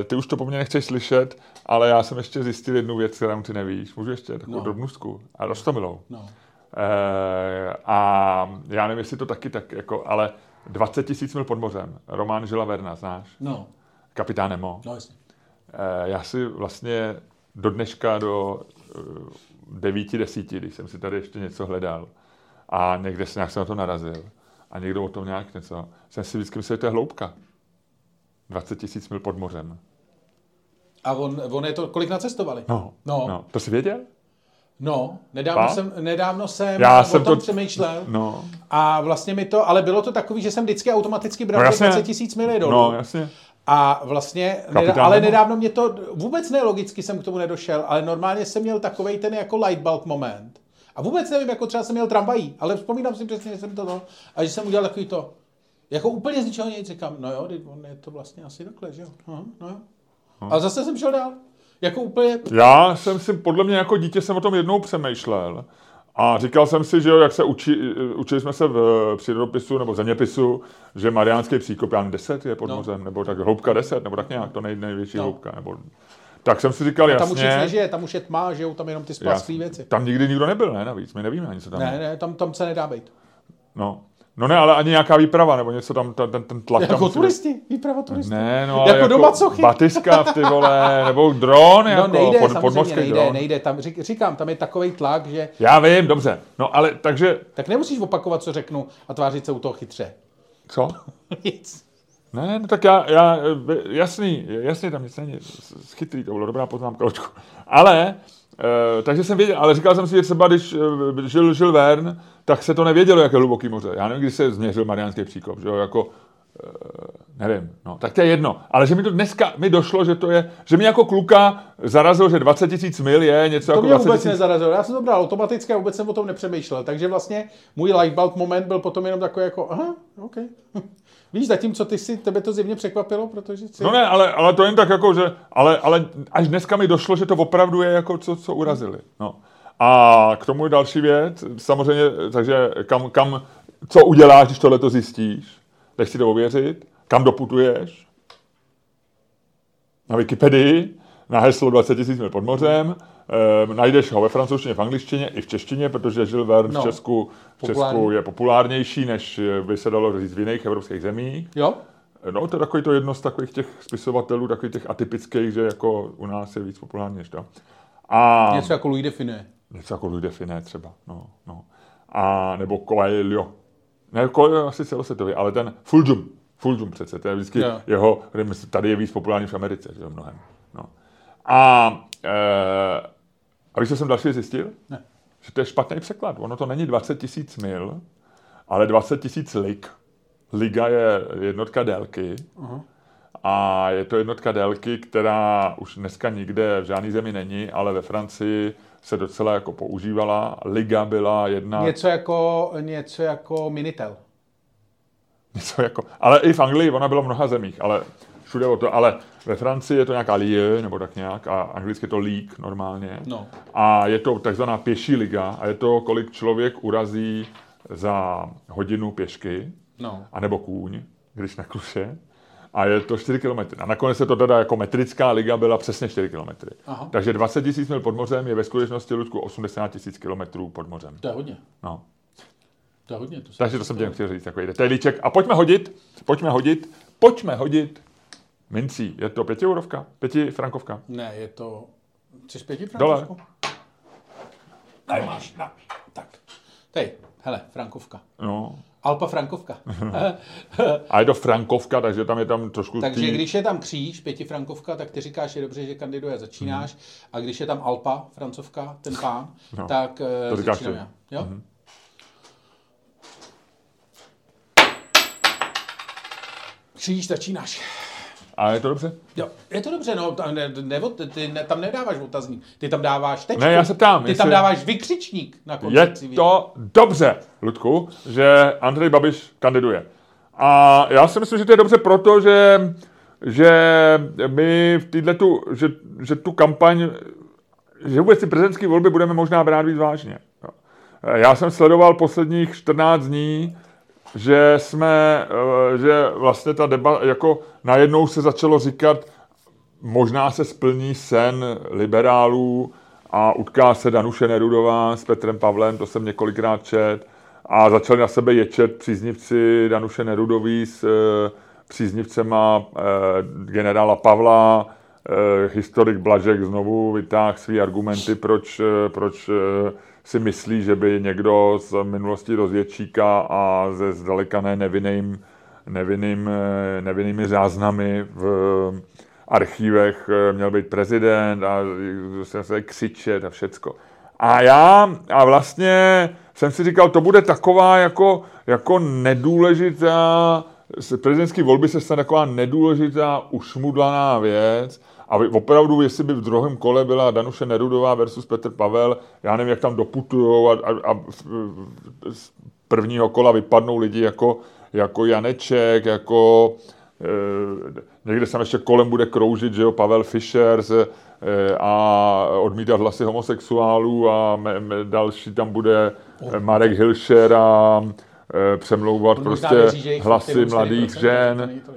eh, ty už to po mně nechceš slyšet, ale já jsem ještě zjistil jednu věc, kterou ty nevíš. Můžu ještě takovou No. no. drobnůstku? A rostomilou. No. Eh, a já nevím, jestli to taky tak, jako, ale 20 tisíc mil pod mořem. Román Žila Verna, znáš? No, Kapitán Nemo. no jasně. Eh, já si vlastně do dneška do eh, devíti, desíti, když jsem si tady ještě něco hledal a někde se nějak jsem na to narazil a někdo o tom nějak něco, jsem si vždycky myslel, že to je hloubka. 20 tisíc mil pod mořem. A on, on je to, kolik nacestovali? No, No. no. To jsi věděl? No, nedávno jsem, nedávno jsem Já o jsem tom to- přemýšlel. No, A vlastně mi to, ale bylo to takový, že jsem vždycky automaticky bral No, těch jasně. 20 tisíc mili dolů. no jasně. A vlastně, nedá, ale nedávno mě to, vůbec nelogicky jsem k tomu nedošel, ale normálně jsem měl takovej ten jako lightbulb moment. A vůbec nevím, jako třeba jsem měl tramvají, ale vzpomínám si přesně, že jsem to, no, a že jsem udělal takový to, jako úplně z ničeho nic říkám, no jo, on je to vlastně asi takhle, že jo, Aha, no jo. A zase jsem šel dál. Jako úplně, Já jsem si, podle mě jako dítě jsem o tom jednou přemýšlel a říkal jsem si, že jo, jak se učí, učili jsme se v přírodopisu nebo zeměpisu, že Mariánský příkop, já nevím, 10 je pod No. no. mořem, nebo tak hloubka 10, nebo tak nějak, to nej, největší No. no. hloubka. Nebo... Tak jsem si říkal, tam už nic jasně, nežije, tam už je tma, žijou tam jenom ty splasklý věci. tam nikdy nikdo nebyl, ne, navíc, my nevíme ani, co tam Ne, je. ne, tam, tam se nedá být. No. No ne, ale ani nějaká výprava, nebo něco tam, ten, ten, ten tlak tam Jako být. turisti, výprava turistů. Ne, no, ale Jako jako, do Macochy. Batiskav, ty vole, nebo dron, No jako nejde, pod, podmořský nejde, dron. nejde. Tam, řík, říkám, tam je takový tlak, že Já vím, dobře. No ale takže, tak nemusíš opakovat, co řeknu a tvářit se u toho chytře. co? Nic. Ne, no tak já, já eh, jasný, jasný, tam nic není, chytrý, to bylo dobrá poznámka, Ločku. Ale, e, takže jsem věděl, ale říkal jsem si, že třeba když eh, žil, žil Vern, tak se to nevědělo, jak je hluboký moře. Já nevím, když se změřil Mariánský příkop, že jo, jako, e, nevím, no, tak to je jedno. Ale že mi to dneska mi došlo, že to je, že mi jako kluka zarazilo, že 20 tisíc mil je něco To jako mě 20 vůbec tisíc nezarazilo. Já jsem to bral automaticky a vůbec jsem o tom nepřemýšlel. Takže vlastně můj lightbulb moment byl potom jenom takový jako, aha, OK. Víš, zatímco ty si, tebe to zjevně překvapilo, protože si... No ne, ale, ale to jen tak jako, že, ale, ale až dneska mi došlo, že to opravdu je jako co, co urazili. No. A k tomu další věc, samozřejmě, takže kam, kam, co uděláš, když tohle to zjistíš? Jdeš si to ověřit? Kam doputuješ? Na Wikipedii, na heslo 20 000 mil pod mořem, e, najdeš ho ve francouzštině, v angličtině i v češtině, protože Žil Verne No. v Česku, v Česku je populárnější, než by se dalo říct v jiných evropských zemích. Jo? No, to je takový to jedno z takových těch spisovatelů, takových těch atypických, že jako u nás je víc populární než to. A Něco jako Louis Define. něco jako Louis Define třeba, no, no. A nebo Coelho. Ne, Coelho asi celosvětový, ale ten Fulgum, Fulgum přece, to je vždycky Jo. jeho, tady je víc populární v Americe, že jo, mnohem. No. A, e, a víš, co jsem další zjistil? Ne. že to je špatný překlad. Ono to není 20 tisíc mil, ale 20 tisíc lig. Liga je jednotka délky. Uh-huh. A je to jednotka délky, která už dneska nikde v žádné zemi není, ale ve Francii se docela jako používala. Liga byla jedna... Něco jako, něco jako Minitel. Něco jako, ale i v Anglii, ona byla v mnoha zemích, ale všude o to, ale ve Francii je to nějaká ligue, nebo tak nějak, a anglicky je to league normálně. No. A je to takzvaná pěší liga, a je to, kolik člověk urazí za hodinu pěšky, No. anebo kůň, když na kluše. A je to 4 km. A nakonec se to teda jako metrická liga byla přesně 4 km. Aha. Takže 20 000 mil pod mořem je ve skutečnosti, Ludku, 80 000 km pod mořem. To je hodně. No. To je hodně. To Takže to jsem tě chtěl říct, takový detailíček. A pojďme hodit, pojďme hodit, pojďme hodit mincí. Je to pěti eurovka? Pěti frankovka? Ne, je to... Chceš pěti Dole. Tady máš, na. Tak. Tady, hele, frankovka. No. Alpa frankovka. A je to frankovka, takže tam je tam trošku Takže tý... když je tam kříž, pětifrankovka, tak ty říkáš, je dobře, že kandiduje, začínáš. A když je tam Alpa, francovka, ten pán, No, tak eh, to říkáš začínám já. Jo? Kříž, začínáš. A je to dobře? Jo, je to dobře, no, tam, ne, ne, ty ne, tam nedáváš otazník, ty tam dáváš tečku. Ne, já se ptám, Ty jestli- tam dáváš vykřičník na konci. Je si to dobře, Ludku, že Andrej Babiš kandiduje. A já si myslím, že to je dobře proto, že, že my v týhle tu, že, že tu kampaň, že vůbec ty prezidentské volby budeme možná brát víc vážně. Já jsem sledoval posledních 14 dní, že jsme, eh, že vlastně ta debata, jako najednou se začalo říkat, možná se splní sen liberálů a utká se Danuše Nerudová s Petrem Pavlem, to jsem několikrát čet, a začali na sebe ječet příznivci Danuše Nerudový s eh, příznivcema eh, generála Pavla, historik Blažek znovu vytáhl své argumenty, proč, proč si myslí, že by někdo z minulosti rozvědčíka a ze zdaleka ne nevinným, nevinným, eh, nevinnými záznamy v archívech eh, měl být prezident a se, se křičet a všecko. A já a vlastně jsem si říkal, to bude taková jako, jako nedůležitá, prezidentské volby se stane taková nedůležitá, ušmudlaná věc. A opravdu, jestli by v druhém kole byla Danuše Nerudová versus Petr Pavel, já nevím, jak tam doputujou a, a, a z prvního kola vypadnou lidi jako, jako Janeček, jako Eh, někde se ještě kolem bude kroužit, že jo, Pavel Fischer se, eh, a odmítat hlasy homosexuálů a me, me, další tam bude eh, Marek Hilšer a přemlouvat On prostě jich hlasy jenom 4%, mladých žen. No.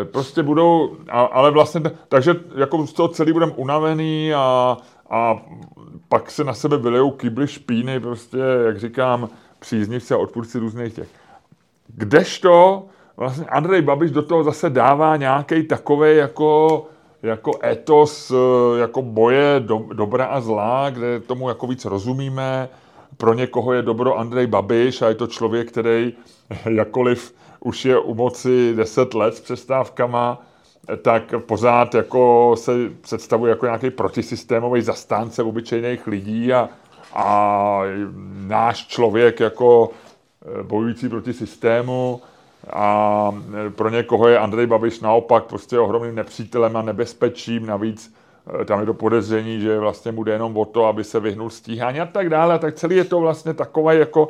Eh, Prostě budou, ale vlastně, takže jako z toho celý budeme unavený a, a pak se na sebe vylejou kýbly špíny, prostě, jak říkám, příznivci a odpůrci různých těch. Kdežto vlastně Andrej Babiš do toho zase dává nějaký takový jako, jako etos eh, jako boje do, dobra a zla, kde tomu jako víc rozumíme. Pro někoho je dobro Andrej Babiš a je to člověk, který jakkoliv už je u moci 10 let s přestávkama, tak pořád jako se představuje jako nějaký protisystémový zastánce obyčejných lidí a, a náš člověk jako eh, bojující proti systému a eh, pro někoho je Andrej Babiš naopak prostě ohromným nepřítelem a nebezpečím, navíc tam je to podezření, že vlastně mu jenom o to, aby se vyhnul stíhání a tak dále, tak celý je to vlastně takové jako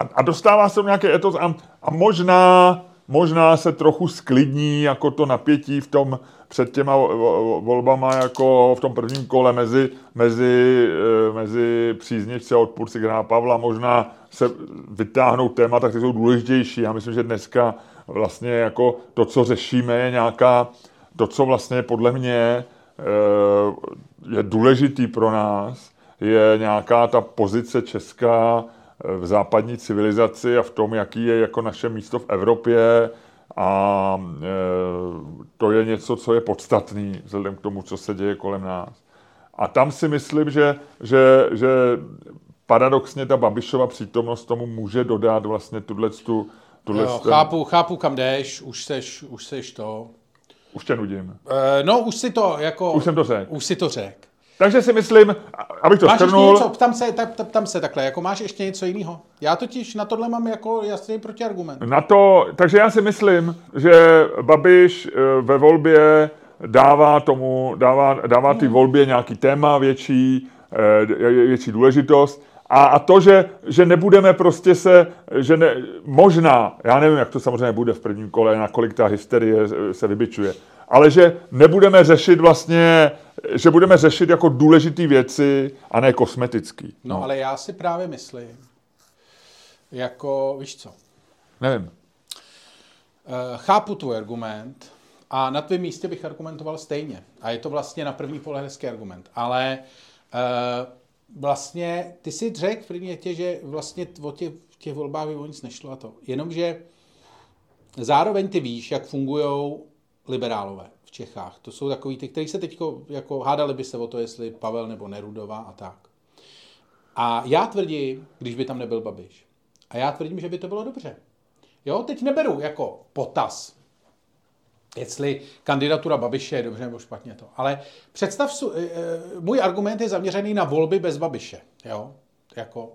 a, a dostává se do nějaké etos a, a možná, možná se trochu sklidní jako to napětí v tom před těma vo- vo- volbama jako v tom prvním kole mezi, mezi, eh, mezi příznivci a odpůrci generála Pavla. Možná se vytáhnou témata, které jsou důležitější. Já myslím, že dneska vlastně jako to, co řešíme, je nějaká, to, co vlastně podle mě eh, je důležitý pro nás, je nějaká ta pozice česká v západní civilizaci a v tom, jaký je jako naše místo v Evropě a e, to je něco, co je podstatný vzhledem k tomu, co se děje kolem nás. A tam si myslím, že, že, že paradoxně ta Babišova přítomnost tomu může dodat vlastně tuhle tu, tuhle Jo, ten- chápu, chápu, kam jdeš, už seš, už seš to. Už tě nudím. E, no, už si to, jako... Už jsem to řekl. Už si to řekl. Takže si myslím, abych to Máš ještě shrnul, něco? Ptám se, tak, ptám se takhle, jako máš ještě něco jiného? Já totiž na tohle mám jako jasný protiargument. na to, takže já si myslím, že Babiš eh, ve volbě dává tomu, dává, dává ty volbě nějaký téma větší, eh, větší důležitost. A, a to, že, že nebudeme prostě se, že ne, možná, já nevím, jak to samozřejmě bude v prvním kole, na kolik ta hysterie se vybičuje, ale že nebudeme řešit vlastně, že budeme řešit jako důležité věci a ne kosmetický. No, ale já si právě myslím, jako, víš co, Nevím. Eh, chápu tvůj argument a na tvém místě bych argumentoval stejně. A je to vlastně na první pohled hezký argument. Ale uh, vlastně ty si řekl v první větě, že vlastně o v těch volbách by o nic nešlo a to. Jenomže zároveň ty víš, jak fungují liberálové v Čechách. To jsou takový ty, kteří se teď jako hádali by se o to, jestli Pavel nebo Nerudová a tak. A já tvrdím, když by tam nebyl Babiš, a já tvrdím, že by to bylo dobře. Jo, teď neberu jako potaz, jestli kandidatura Babiše je dobře nebo špatně to. Ale představ, su, e, můj argument je zaměřený na volby bez Babiše. Jo, jako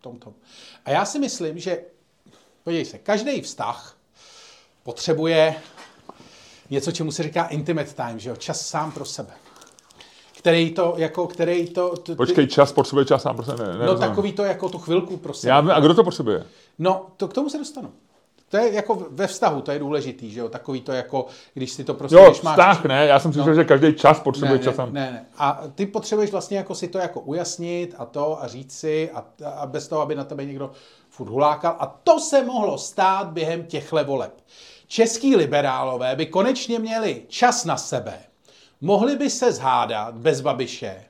tomto. A já si myslím, že, podívej se, každý vztah potřebuje něco, čemu se říká intimate time, že jo, čas sám pro sebe. Který to, jako, který to... T, Počkej, čas potřebuje čas sám pro sebe. Ne, no nerozumím. takový to, jako tu chvilku pro sebe. Já vím, a kdo to potřebuje? No, to k tomu se dostanu. To je jako ve vztahu, to je důležitý, že jo, takový to jako, když si to prostě, Jo, když máš... vztah ne, já jsem si myslel, že každý čas potřebuje ne, čas ne, ne, ne. A ty potřebuješ vlastně jako si to jako ujasnit a to a říct si a, a bez toho, aby na tebe někdo furt hulákal. A to se mohlo stát během těchto voleb. Český liberálové by konečně měli čas na sebe. Mohli by se zhádat bez Babiše.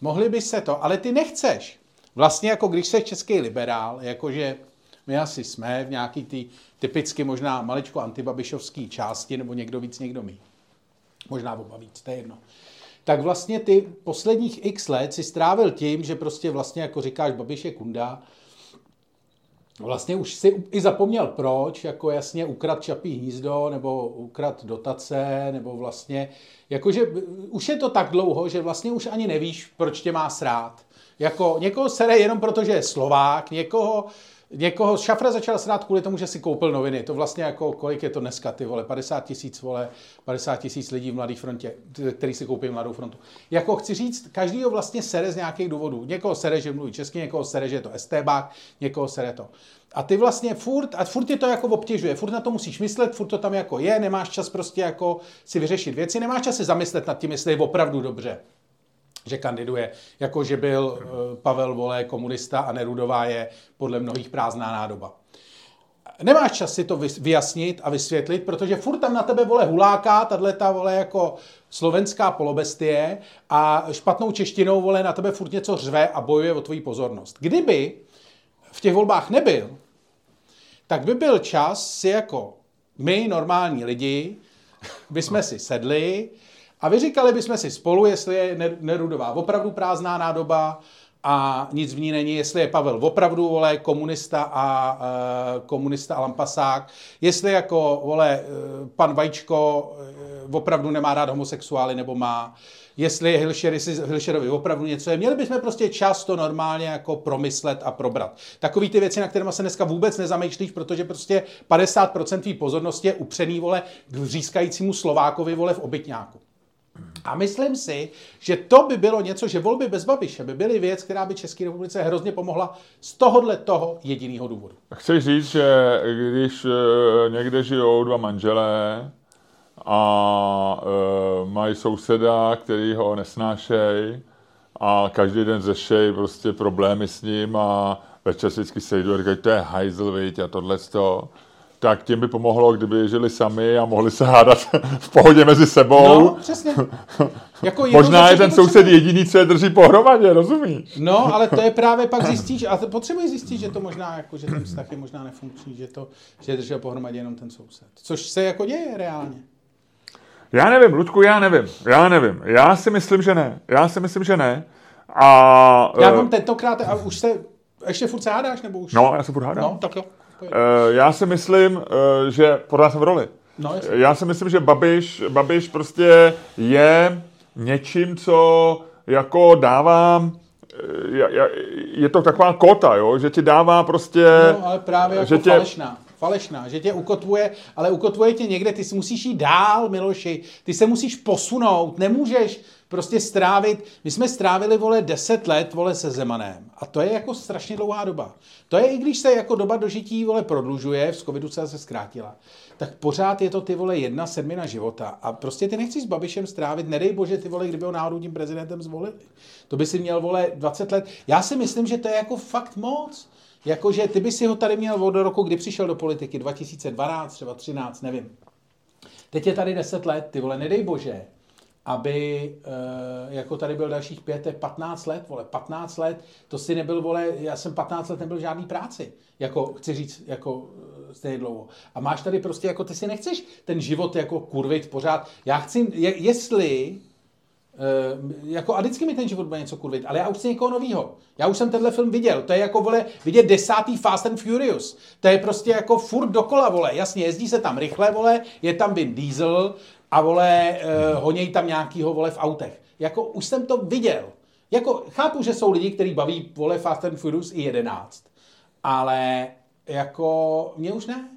Mohli by se to, ale ty nechceš. Vlastně jako když jsi český liberál, jakože my asi jsme v nějaký ty typicky možná maličko antibabišovský části, nebo někdo víc, někdo mí. Možná oba víc, to je jedno. Tak vlastně ty posledních x let si strávil tím, že prostě vlastně jako říkáš, Babiš je kunda, Vlastně už si i zapomněl proč, jako jasně ukrad čapí hnízdo, nebo ukrad dotace, nebo vlastně, jakože už je to tak dlouho, že vlastně už ani nevíš, proč tě má srát. Jako někoho sere jenom proto, že je Slovák, někoho, Někoho Šafra začal srát kvůli tomu, že si koupil noviny. To vlastně jako, kolik je to dneska, ty vole, 50 tisíc, vole, 50 tisíc lidí v Mladé frontě, který si koupí Mladou frontu. Jako chci říct, každý ho vlastně sere z nějakých důvodů. Někoho sere, že mluví česky, někoho sere, že je to estébák, někoho sere to. A ty vlastně furt, a furt tě to jako obtěžuje, furt na to musíš myslet, furt to tam jako je, nemáš čas prostě jako si vyřešit věci, nemáš čas si zamyslet nad tím, jestli je opravdu dobře že kandiduje, jako že byl Pavel Vole komunista a Nerudová je podle mnohých prázdná nádoba. Nemáš čas si to vyjasnit a vysvětlit, protože furt tam na tebe vole huláká, tahle ta vole jako slovenská polobestie a špatnou češtinou vole na tebe furt něco řve a bojuje o tvoji pozornost. Kdyby v těch volbách nebyl, tak by byl čas si jako my, normální lidi, bychom si sedli, a vyříkali bychom si spolu, jestli je Nerudová opravdu prázdná nádoba a nic v ní není, jestli je Pavel opravdu, vole, komunista a uh, komunista a lampasák, jestli jako, vole, uh, pan Vajíčko uh, opravdu nemá rád homosexuály nebo má, jestli je Hilšer, jestli Hilšerovi opravdu něco je. Měli bychom prostě čas to normálně jako promyslet a probrat. Takový ty věci, na kterými se dneska vůbec nezamýšlíš, protože prostě 50% tvý pozornosti je upřený, vole, k řískajícímu Slovákovi, vole, v obytňáku. A myslím si, že to by bylo něco, že volby bez Babiše by byly věc, která by České republice hrozně pomohla z tohohle toho jediného důvodu. Chci říct, že když eh, někde žijou dva manželé a e, mají souseda, který ho nesnášejí a každý den řešejí prostě problémy s ním a večer vždycky sejdou a říkají, to je hajzl, viď, a tohle to tak tím by pomohlo, kdyby žili sami a mohli se hádat v pohodě mezi sebou. No, přesně. Jako Možná je ten soused jediný, co je drží pohromadě, rozumíš? No, ale to je právě pak zjistíš, a potřebuješ zjistit, že to možná, jako, že ten vztah je možná nefunkční, že to, že je držel pohromadě jenom ten soused. Což se jako děje reálně. Já nevím, Ludku, já nevím, já nevím. Já si myslím, že ne. Já si myslím, že ne. A, já mám tentokrát, a už se, ještě furt se hádáš, nebo už? No, já se furt hádám. No, tak jo. Uh, já si myslím, uh, že pořád jsem v roli. No, já si myslím, že Babiš, Babiš prostě je něčím, co jako dává eh, je to taková kota, jo? že ti dává prostě... No, ale právě jako že tě, falešná falešná, že tě ukotvuje, ale ukotvuje tě někde, ty si musíš jít dál, Miloši, ty se musíš posunout, nemůžeš prostě strávit, my jsme strávili, vole, 10 let, vole, se Zemanem a to je jako strašně dlouhá doba. To je, i když se jako doba dožití, vole, prodlužuje, v covidu se zase zkrátila, tak pořád je to, ty vole, jedna sedmina života a prostě ty nechceš s Babišem strávit, nedej bože, ty vole, kdyby ho náhodou tím prezidentem zvolili. To by si měl, vole, 20 let. Já si myslím, že to je jako fakt moc. Jakože ty by si ho tady měl od roku, kdy přišel do politiky, 2012, třeba 13, nevím. Teď je tady 10 let, ty vole, nedej bože, aby uh, jako tady byl dalších pět, 15 let, vole, 15 let, to si nebyl, vole, já jsem 15 let nebyl žádný práci, jako, chci říct, jako eh, stejně dlouho. A máš tady prostě, jako ty si nechceš ten život jako kurvit pořád. Já chci, je, jestli Uh, jako a vždycky mi ten život bude něco kurvit, ale já už chci někoho novýho. Já už jsem tenhle film viděl. To je jako, vole, vidět desátý Fast and Furious. To je prostě jako furt dokola, vole. Jasně, jezdí se tam rychle, vole, je tam Vin Diesel a, vole, uh, honěj tam nějakýho, vole, v autech. Jako už jsem to viděl. Jako chápu, že jsou lidi, kteří baví, vole, Fast and Furious i 11. Ale jako mě už ne.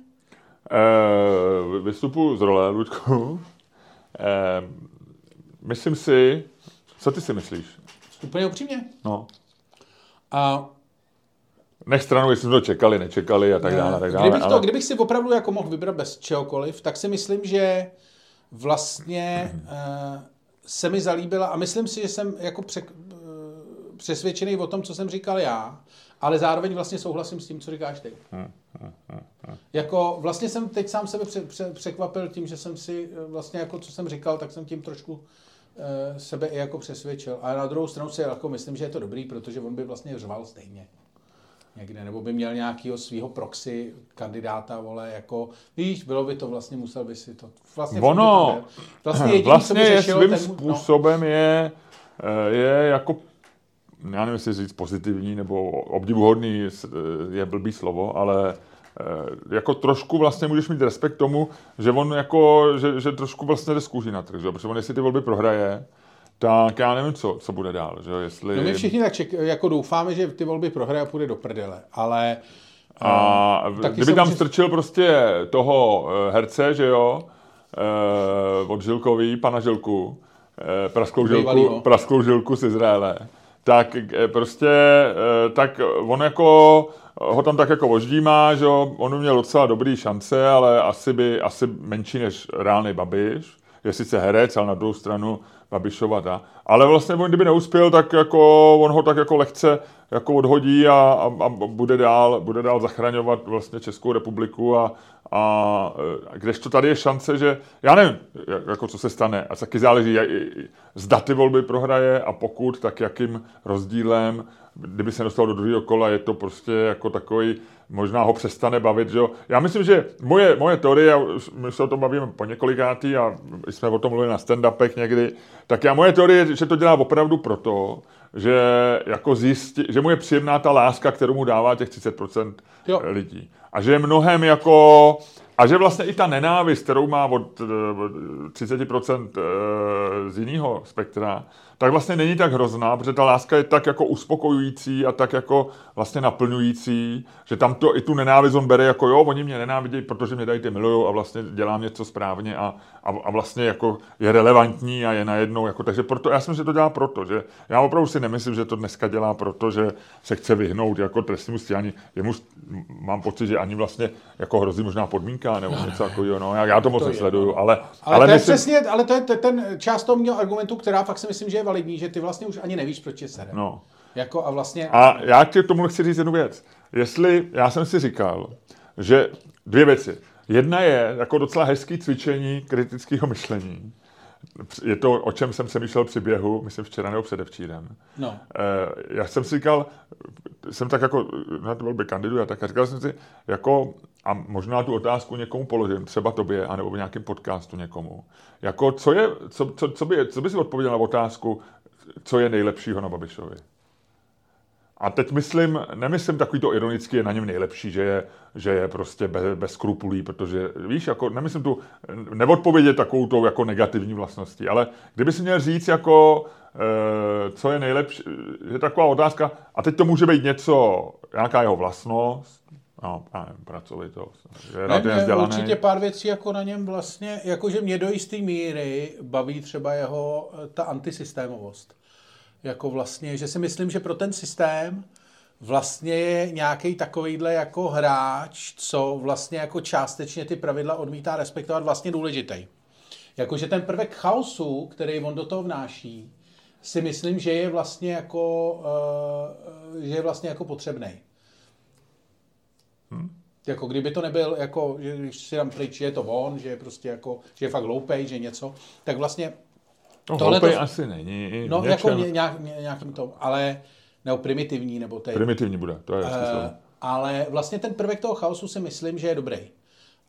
Uh, vystupu z role, Ludku. Uh, Myslím si, co ty si myslíš? Úplně upřímně. No. A Nech stranu, jestli jsme to čekali, nečekali a tak dále. A tak dále kdybych, to, ale... kdybych si opravdu jako mohl vybrat bez čehokoliv, tak si myslím, že vlastně uh, se mi zalíbila a myslím si, že jsem jako pře, uh, přesvědčený o tom, co jsem říkal já, ale zároveň vlastně souhlasím s tím, co říkáš ty. Hmm, hmm, hmm, jako vlastně jsem teď sám sebe pře, pře, překvapil tím, že jsem si eh, vlastně jako co jsem říkal, tak jsem tím trošku Eh, sebe i jako přesvědčil. A na druhou stranu si jako myslím, že je to dobrý, protože on by vlastně řval stejně někde, nebo by měl nějakého svého proxy kandidáta, vole, jako, víš, bylo by to vlastně, musel by si to, vlastně ono, vlastně, jediný, vlastně je svým ten, no. způsobem no. je, eh, je jako já nevím, jestli říct pozitivní nebo obdivuhodný je blbý slovo, ale Eh, jako trošku vlastně můžeš mít respekt tomu, že on jako, že, že trošku vlastně jde z na trh, že? protože on jestli ty volby prohraje, tak já nevím, co, co bude dál. Že? Jestli... No my všichni tak ček, jako doufáme, že ty volby prohraje a půjde do prdele, ale... A uh, kdyby tam může... strčil prostě toho uh, herce, že jo, uh, od Žilkový, pana Žilku, uh, prasklou, žilku, prasklou žilku z Izraele, tak prostě, tak on jako ho tam tak jako voždímá, že on měl docela dobrý šance, ale asi by, asi menší než reálný Babiš. Je sice herec, ale na druhou stranu Babišova ta. Ale vlastně on kdyby neuspěl, tak jako on ho tak jako lehce jako odhodí a, a, a bude, dál, bude dál zachraňovat vlastně Českou republiku a, a kdežto tady je šance, že já nevím, jako co se stane a taky záleží, zda ty volby prohraje a pokud, tak jakým rozdílem kdyby se dostal do druhého kola, je to prostě jako takový, možná ho přestane bavit, že jo. Já myslím, že moje, moje teorie, my se o tom bavíme po několikátý a jsme o tom mluvili na stand-upech někdy, tak já moje teorie, že to dělá opravdu proto, že jako zjistí, že mu je příjemná ta láska, kterou mu dává těch 30% jo. lidí. A že je mnohem jako, a že vlastně i ta nenávist, kterou má od 30% eh, z jiného spektra, tak vlastně není tak hrozná, protože ta láska je tak jako uspokojující a tak jako vlastně naplňující, že tam to i tu nenávist on bere jako jo, oni mě nenávidí, protože mě tady ty milují a vlastně dělám něco správně a, a, a, vlastně jako je relevantní a je najednou jako, takže proto, já si myslím, že to dělá proto, že já opravdu si nemyslím, že to dneska dělá proto, že se chce vyhnout jako trestnímu stíhání. Jemu mám pocit, že ani vlastně jako hrozí možná podmínka nebo něco takového, no, já, já to moc nesleduju, ale, ale, ale, to myslím... je přesně, ale to je ten část toho měl argumentu, která fakt si myslím, že je validní, že ty vlastně už ani nevíš, proč je serem. No. Jako a vlastně... A já ti k tomu chci říct jednu věc. Jestli, já jsem si říkal, že dvě věci. Jedna je jako docela hezký cvičení kritického myšlení. Je to, o čem jsem se myšlel při běhu, myslím včera nebo předevčírem. No. E, já jsem si říkal, jsem tak jako na to by kandiduje, tak říkal jsem si, jako, a možná tu otázku někomu položím, třeba tobě, anebo v nějakém podcastu někomu. Jako, co, je, co, co, co, by, co by si odpověděl na otázku, co je nejlepšího na Babišovi? a teď myslím, nemyslím takový to ironicky, je na něm nejlepší, že je, že je prostě bez, bez skrupulí, protože víš, jako nemyslím tu neodpovědět takovou tou jako negativní vlastností, ale kdyby si měl říct jako, e, co je nejlepší, je taková otázka, a teď to může být něco, nějaká jeho vlastnost, no, nevím, pracovitost, ne, ne, určitě pár věcí jako na něm vlastně, jakože mě do jisté míry baví třeba jeho ta antisystémovost jako vlastně, že si myslím, že pro ten systém vlastně je nějaký takovýhle jako hráč, co vlastně jako částečně ty pravidla odmítá respektovat vlastně důležitý. Jakože ten prvek chaosu, který on do toho vnáší, si myslím, že je vlastně jako, uh, že je vlastně jako potřebný. Hmm. Jako kdyby to nebyl, jako, že když si tam pryč, že je to on, že je prostě jako, že je fakt hloupej, že něco, tak vlastně No, Tohle to asi není. No, jako nějak, nějakým tom, ale, nebo primitivní, nebo teď. Primitivní bude, to je uh, Ale vlastně ten prvek toho chaosu si myslím, že je dobrý.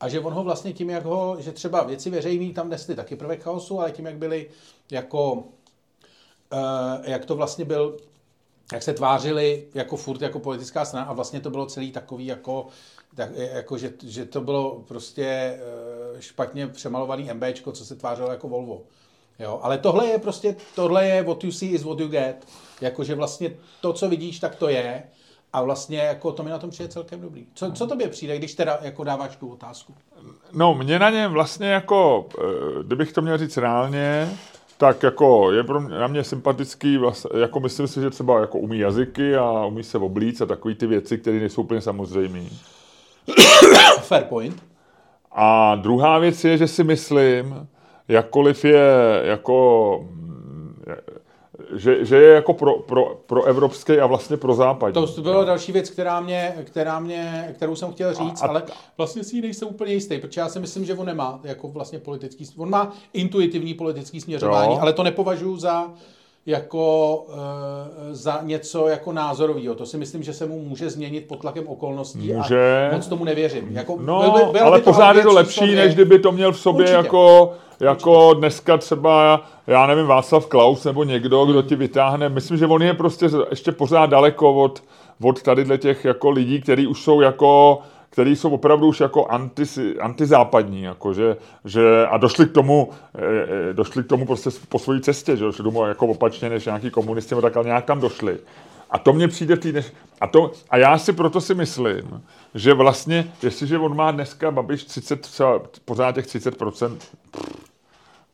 A že on ho vlastně tím, jak ho, že třeba věci veřejný tam nesly taky prvek chaosu, ale tím, jak byly jako, uh, jak to vlastně byl, jak se tvářili jako furt jako politická strana a vlastně to bylo celý takový jako, tak, jako že, že to bylo prostě uh, špatně přemalovaný MBčko, co se tvářilo jako Volvo. Jo, ale tohle je prostě, tohle je what you see is what you get. Jakože vlastně to, co vidíš, tak to je. A vlastně jako to mi na tom přijde celkem dobrý. Co, co tobě přijde, když teda jako dáváš tu otázku? No, mě na něm vlastně jako, eh, kdybych to měl říct reálně, tak jako je pro mě, na mě sympatický, vlastně, jako myslím si, že třeba jako umí jazyky a umí se oblíct a takové ty věci, které nejsou úplně samozřejmé. Fair point. A druhá věc je, že si myslím, jakkoliv je jako že, že je jako pro, pro, pro evropský a vlastně pro západní. To byla další věc, která mě, která mě, kterou jsem chtěl říct, a, a, ale vlastně si ji nejsem úplně jistý, protože já si myslím, že on nemá jako vlastně politický, on má intuitivní politický směřování, jo. ale to nepovažuji za jako uh, za něco jako názorového. To si myslím, že se mu může změnit pod tlakem okolností může. a moc tomu nevěřím. Jako, no, byl by, byl ale by pořád je to lepší, než kdyby to měl v sobě Určitě. jako jako dneska třeba, já nevím, Václav Klaus nebo někdo, kdo ti vytáhne. Myslím, že on je prostě ještě pořád daleko od, od tady těch jako lidí, kteří už jsou jako který jsou opravdu už jako anti, antizápadní, jako že, že, a došli k tomu, e, došli k tomu prostě po své cestě, že došli tomu jako opačně než nějaký komunisti, tak ale nějak tam došli. A to mně přijde tý, než, a, to, a já si proto si myslím, že vlastně, jestliže on má dneska Babiš 30, třeba pořád těch 30%,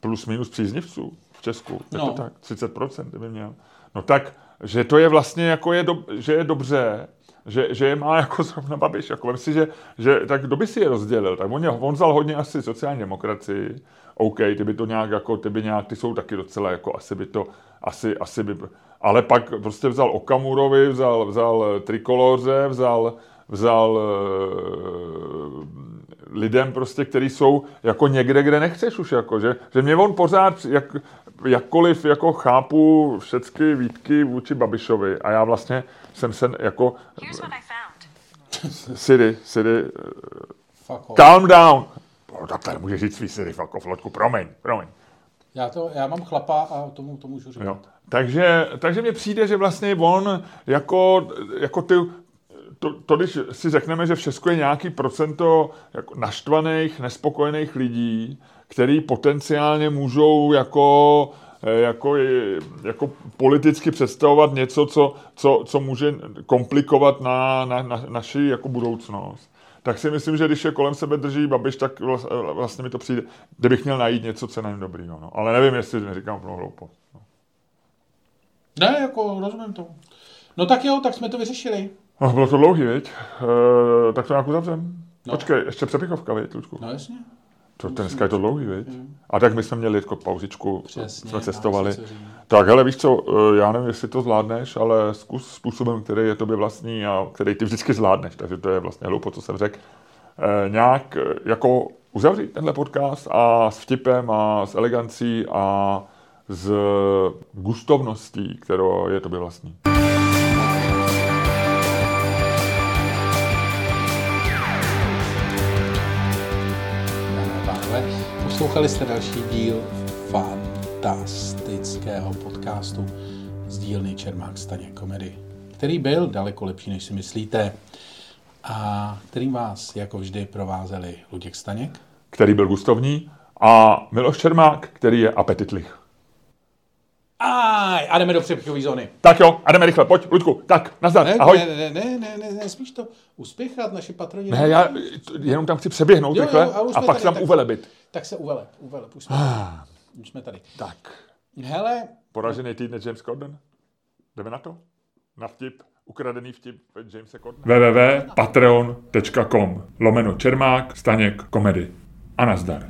plus minus příznivců v Česku. Je no. to tak? 30% by měl. No tak, že to je vlastně jako je, do, že je dobře, že, že je má jako zrovna Babiš. Jako myslím si, že, že tak kdo by si je rozdělil? Tak on, je, on vzal hodně asi sociální demokracii. OK, ty by to nějak jako, ty by nějak, ty jsou taky docela jako asi by to, asi, asi by, ale pak prostě vzal Okamurovi, vzal, vzal Trikoloře, vzal, vzal lidem prostě, který jsou jako někde, kde nechceš už, jako, že, že mě on pořád, jak, jakkoliv jako chápu všechny výtky vůči Babišovi a já vlastně jsem se jako... Siri, Siri, calm down. No, tak tady můžeš říct svý Siri, fuck off, Lodku, promiň, promiň. Já, to, já mám chlapa a tomu to můžu říct. Jo. Takže, takže mně přijde, že vlastně on jako, jako ty, to, to, když si řekneme, že v Česku je nějaký procento jako naštvaných, nespokojených lidí, který potenciálně můžou jako, jako, jako politicky představovat něco, co, co, co může komplikovat na, na, na naši jako budoucnost. Tak si myslím, že když je kolem sebe drží Babiš, tak vlastně mi to přijde, kdybych měl najít něco, co není dobrý. No. Ale nevím, jestli neříkám plnou hloupost. No. Ne, jako rozumím to. No tak jo, tak jsme to vyřešili. No, bylo to dlouhý, viď? E, tak to nějak uzavřem. No. Počkej, ještě přepichovka, viď, Lučku? No jasně. To, dneska je to dlouhý, viď? Mm. A tak my jsme měli jako pauzičku, Přesně, jsme cestovali. Tak hele, víš co, eh, já nevím, jestli to zvládneš, ale zkus způsobem, který je tobě vlastní a který ty vždycky zvládneš, takže to je vlastně hloupo, co jsem řekl. E, nějak jako uzavřít tenhle podcast a s vtipem a s elegancí a s gustovností, kterou je tobě vlastní. Poslouchali jste další díl fantastického podcastu z dílny Čermák Staně komedy. který byl daleko lepší, než si myslíte. A kterým vás, jako vždy, provázeli Luděk Staněk. Který byl gustovní. A Miloš Čermák, který je apetitlich. Aj, a jdeme do přepchové zóny. Tak jo, a jdeme rychle, pojď, Luďku, tak, nazdar, Ne, ahoj. ne, ne, ne, ne, ne, nesmíš to uspěchat, naši patroni. Ne, já jenom tam chci přeběhnout Jo, rychle jo, a a pak tady, se tam tak- uvelebit. Tak se uveleb, uveleb, už jsme tady. Už jsme tady. Tak. Hele, Poražený týdne James Corden? Jdeme na to? Na vtip, ukradený vtip Jamesa Cordena? www.patreon.com lomeno Čermák, Staněk, komedy. A nazdar.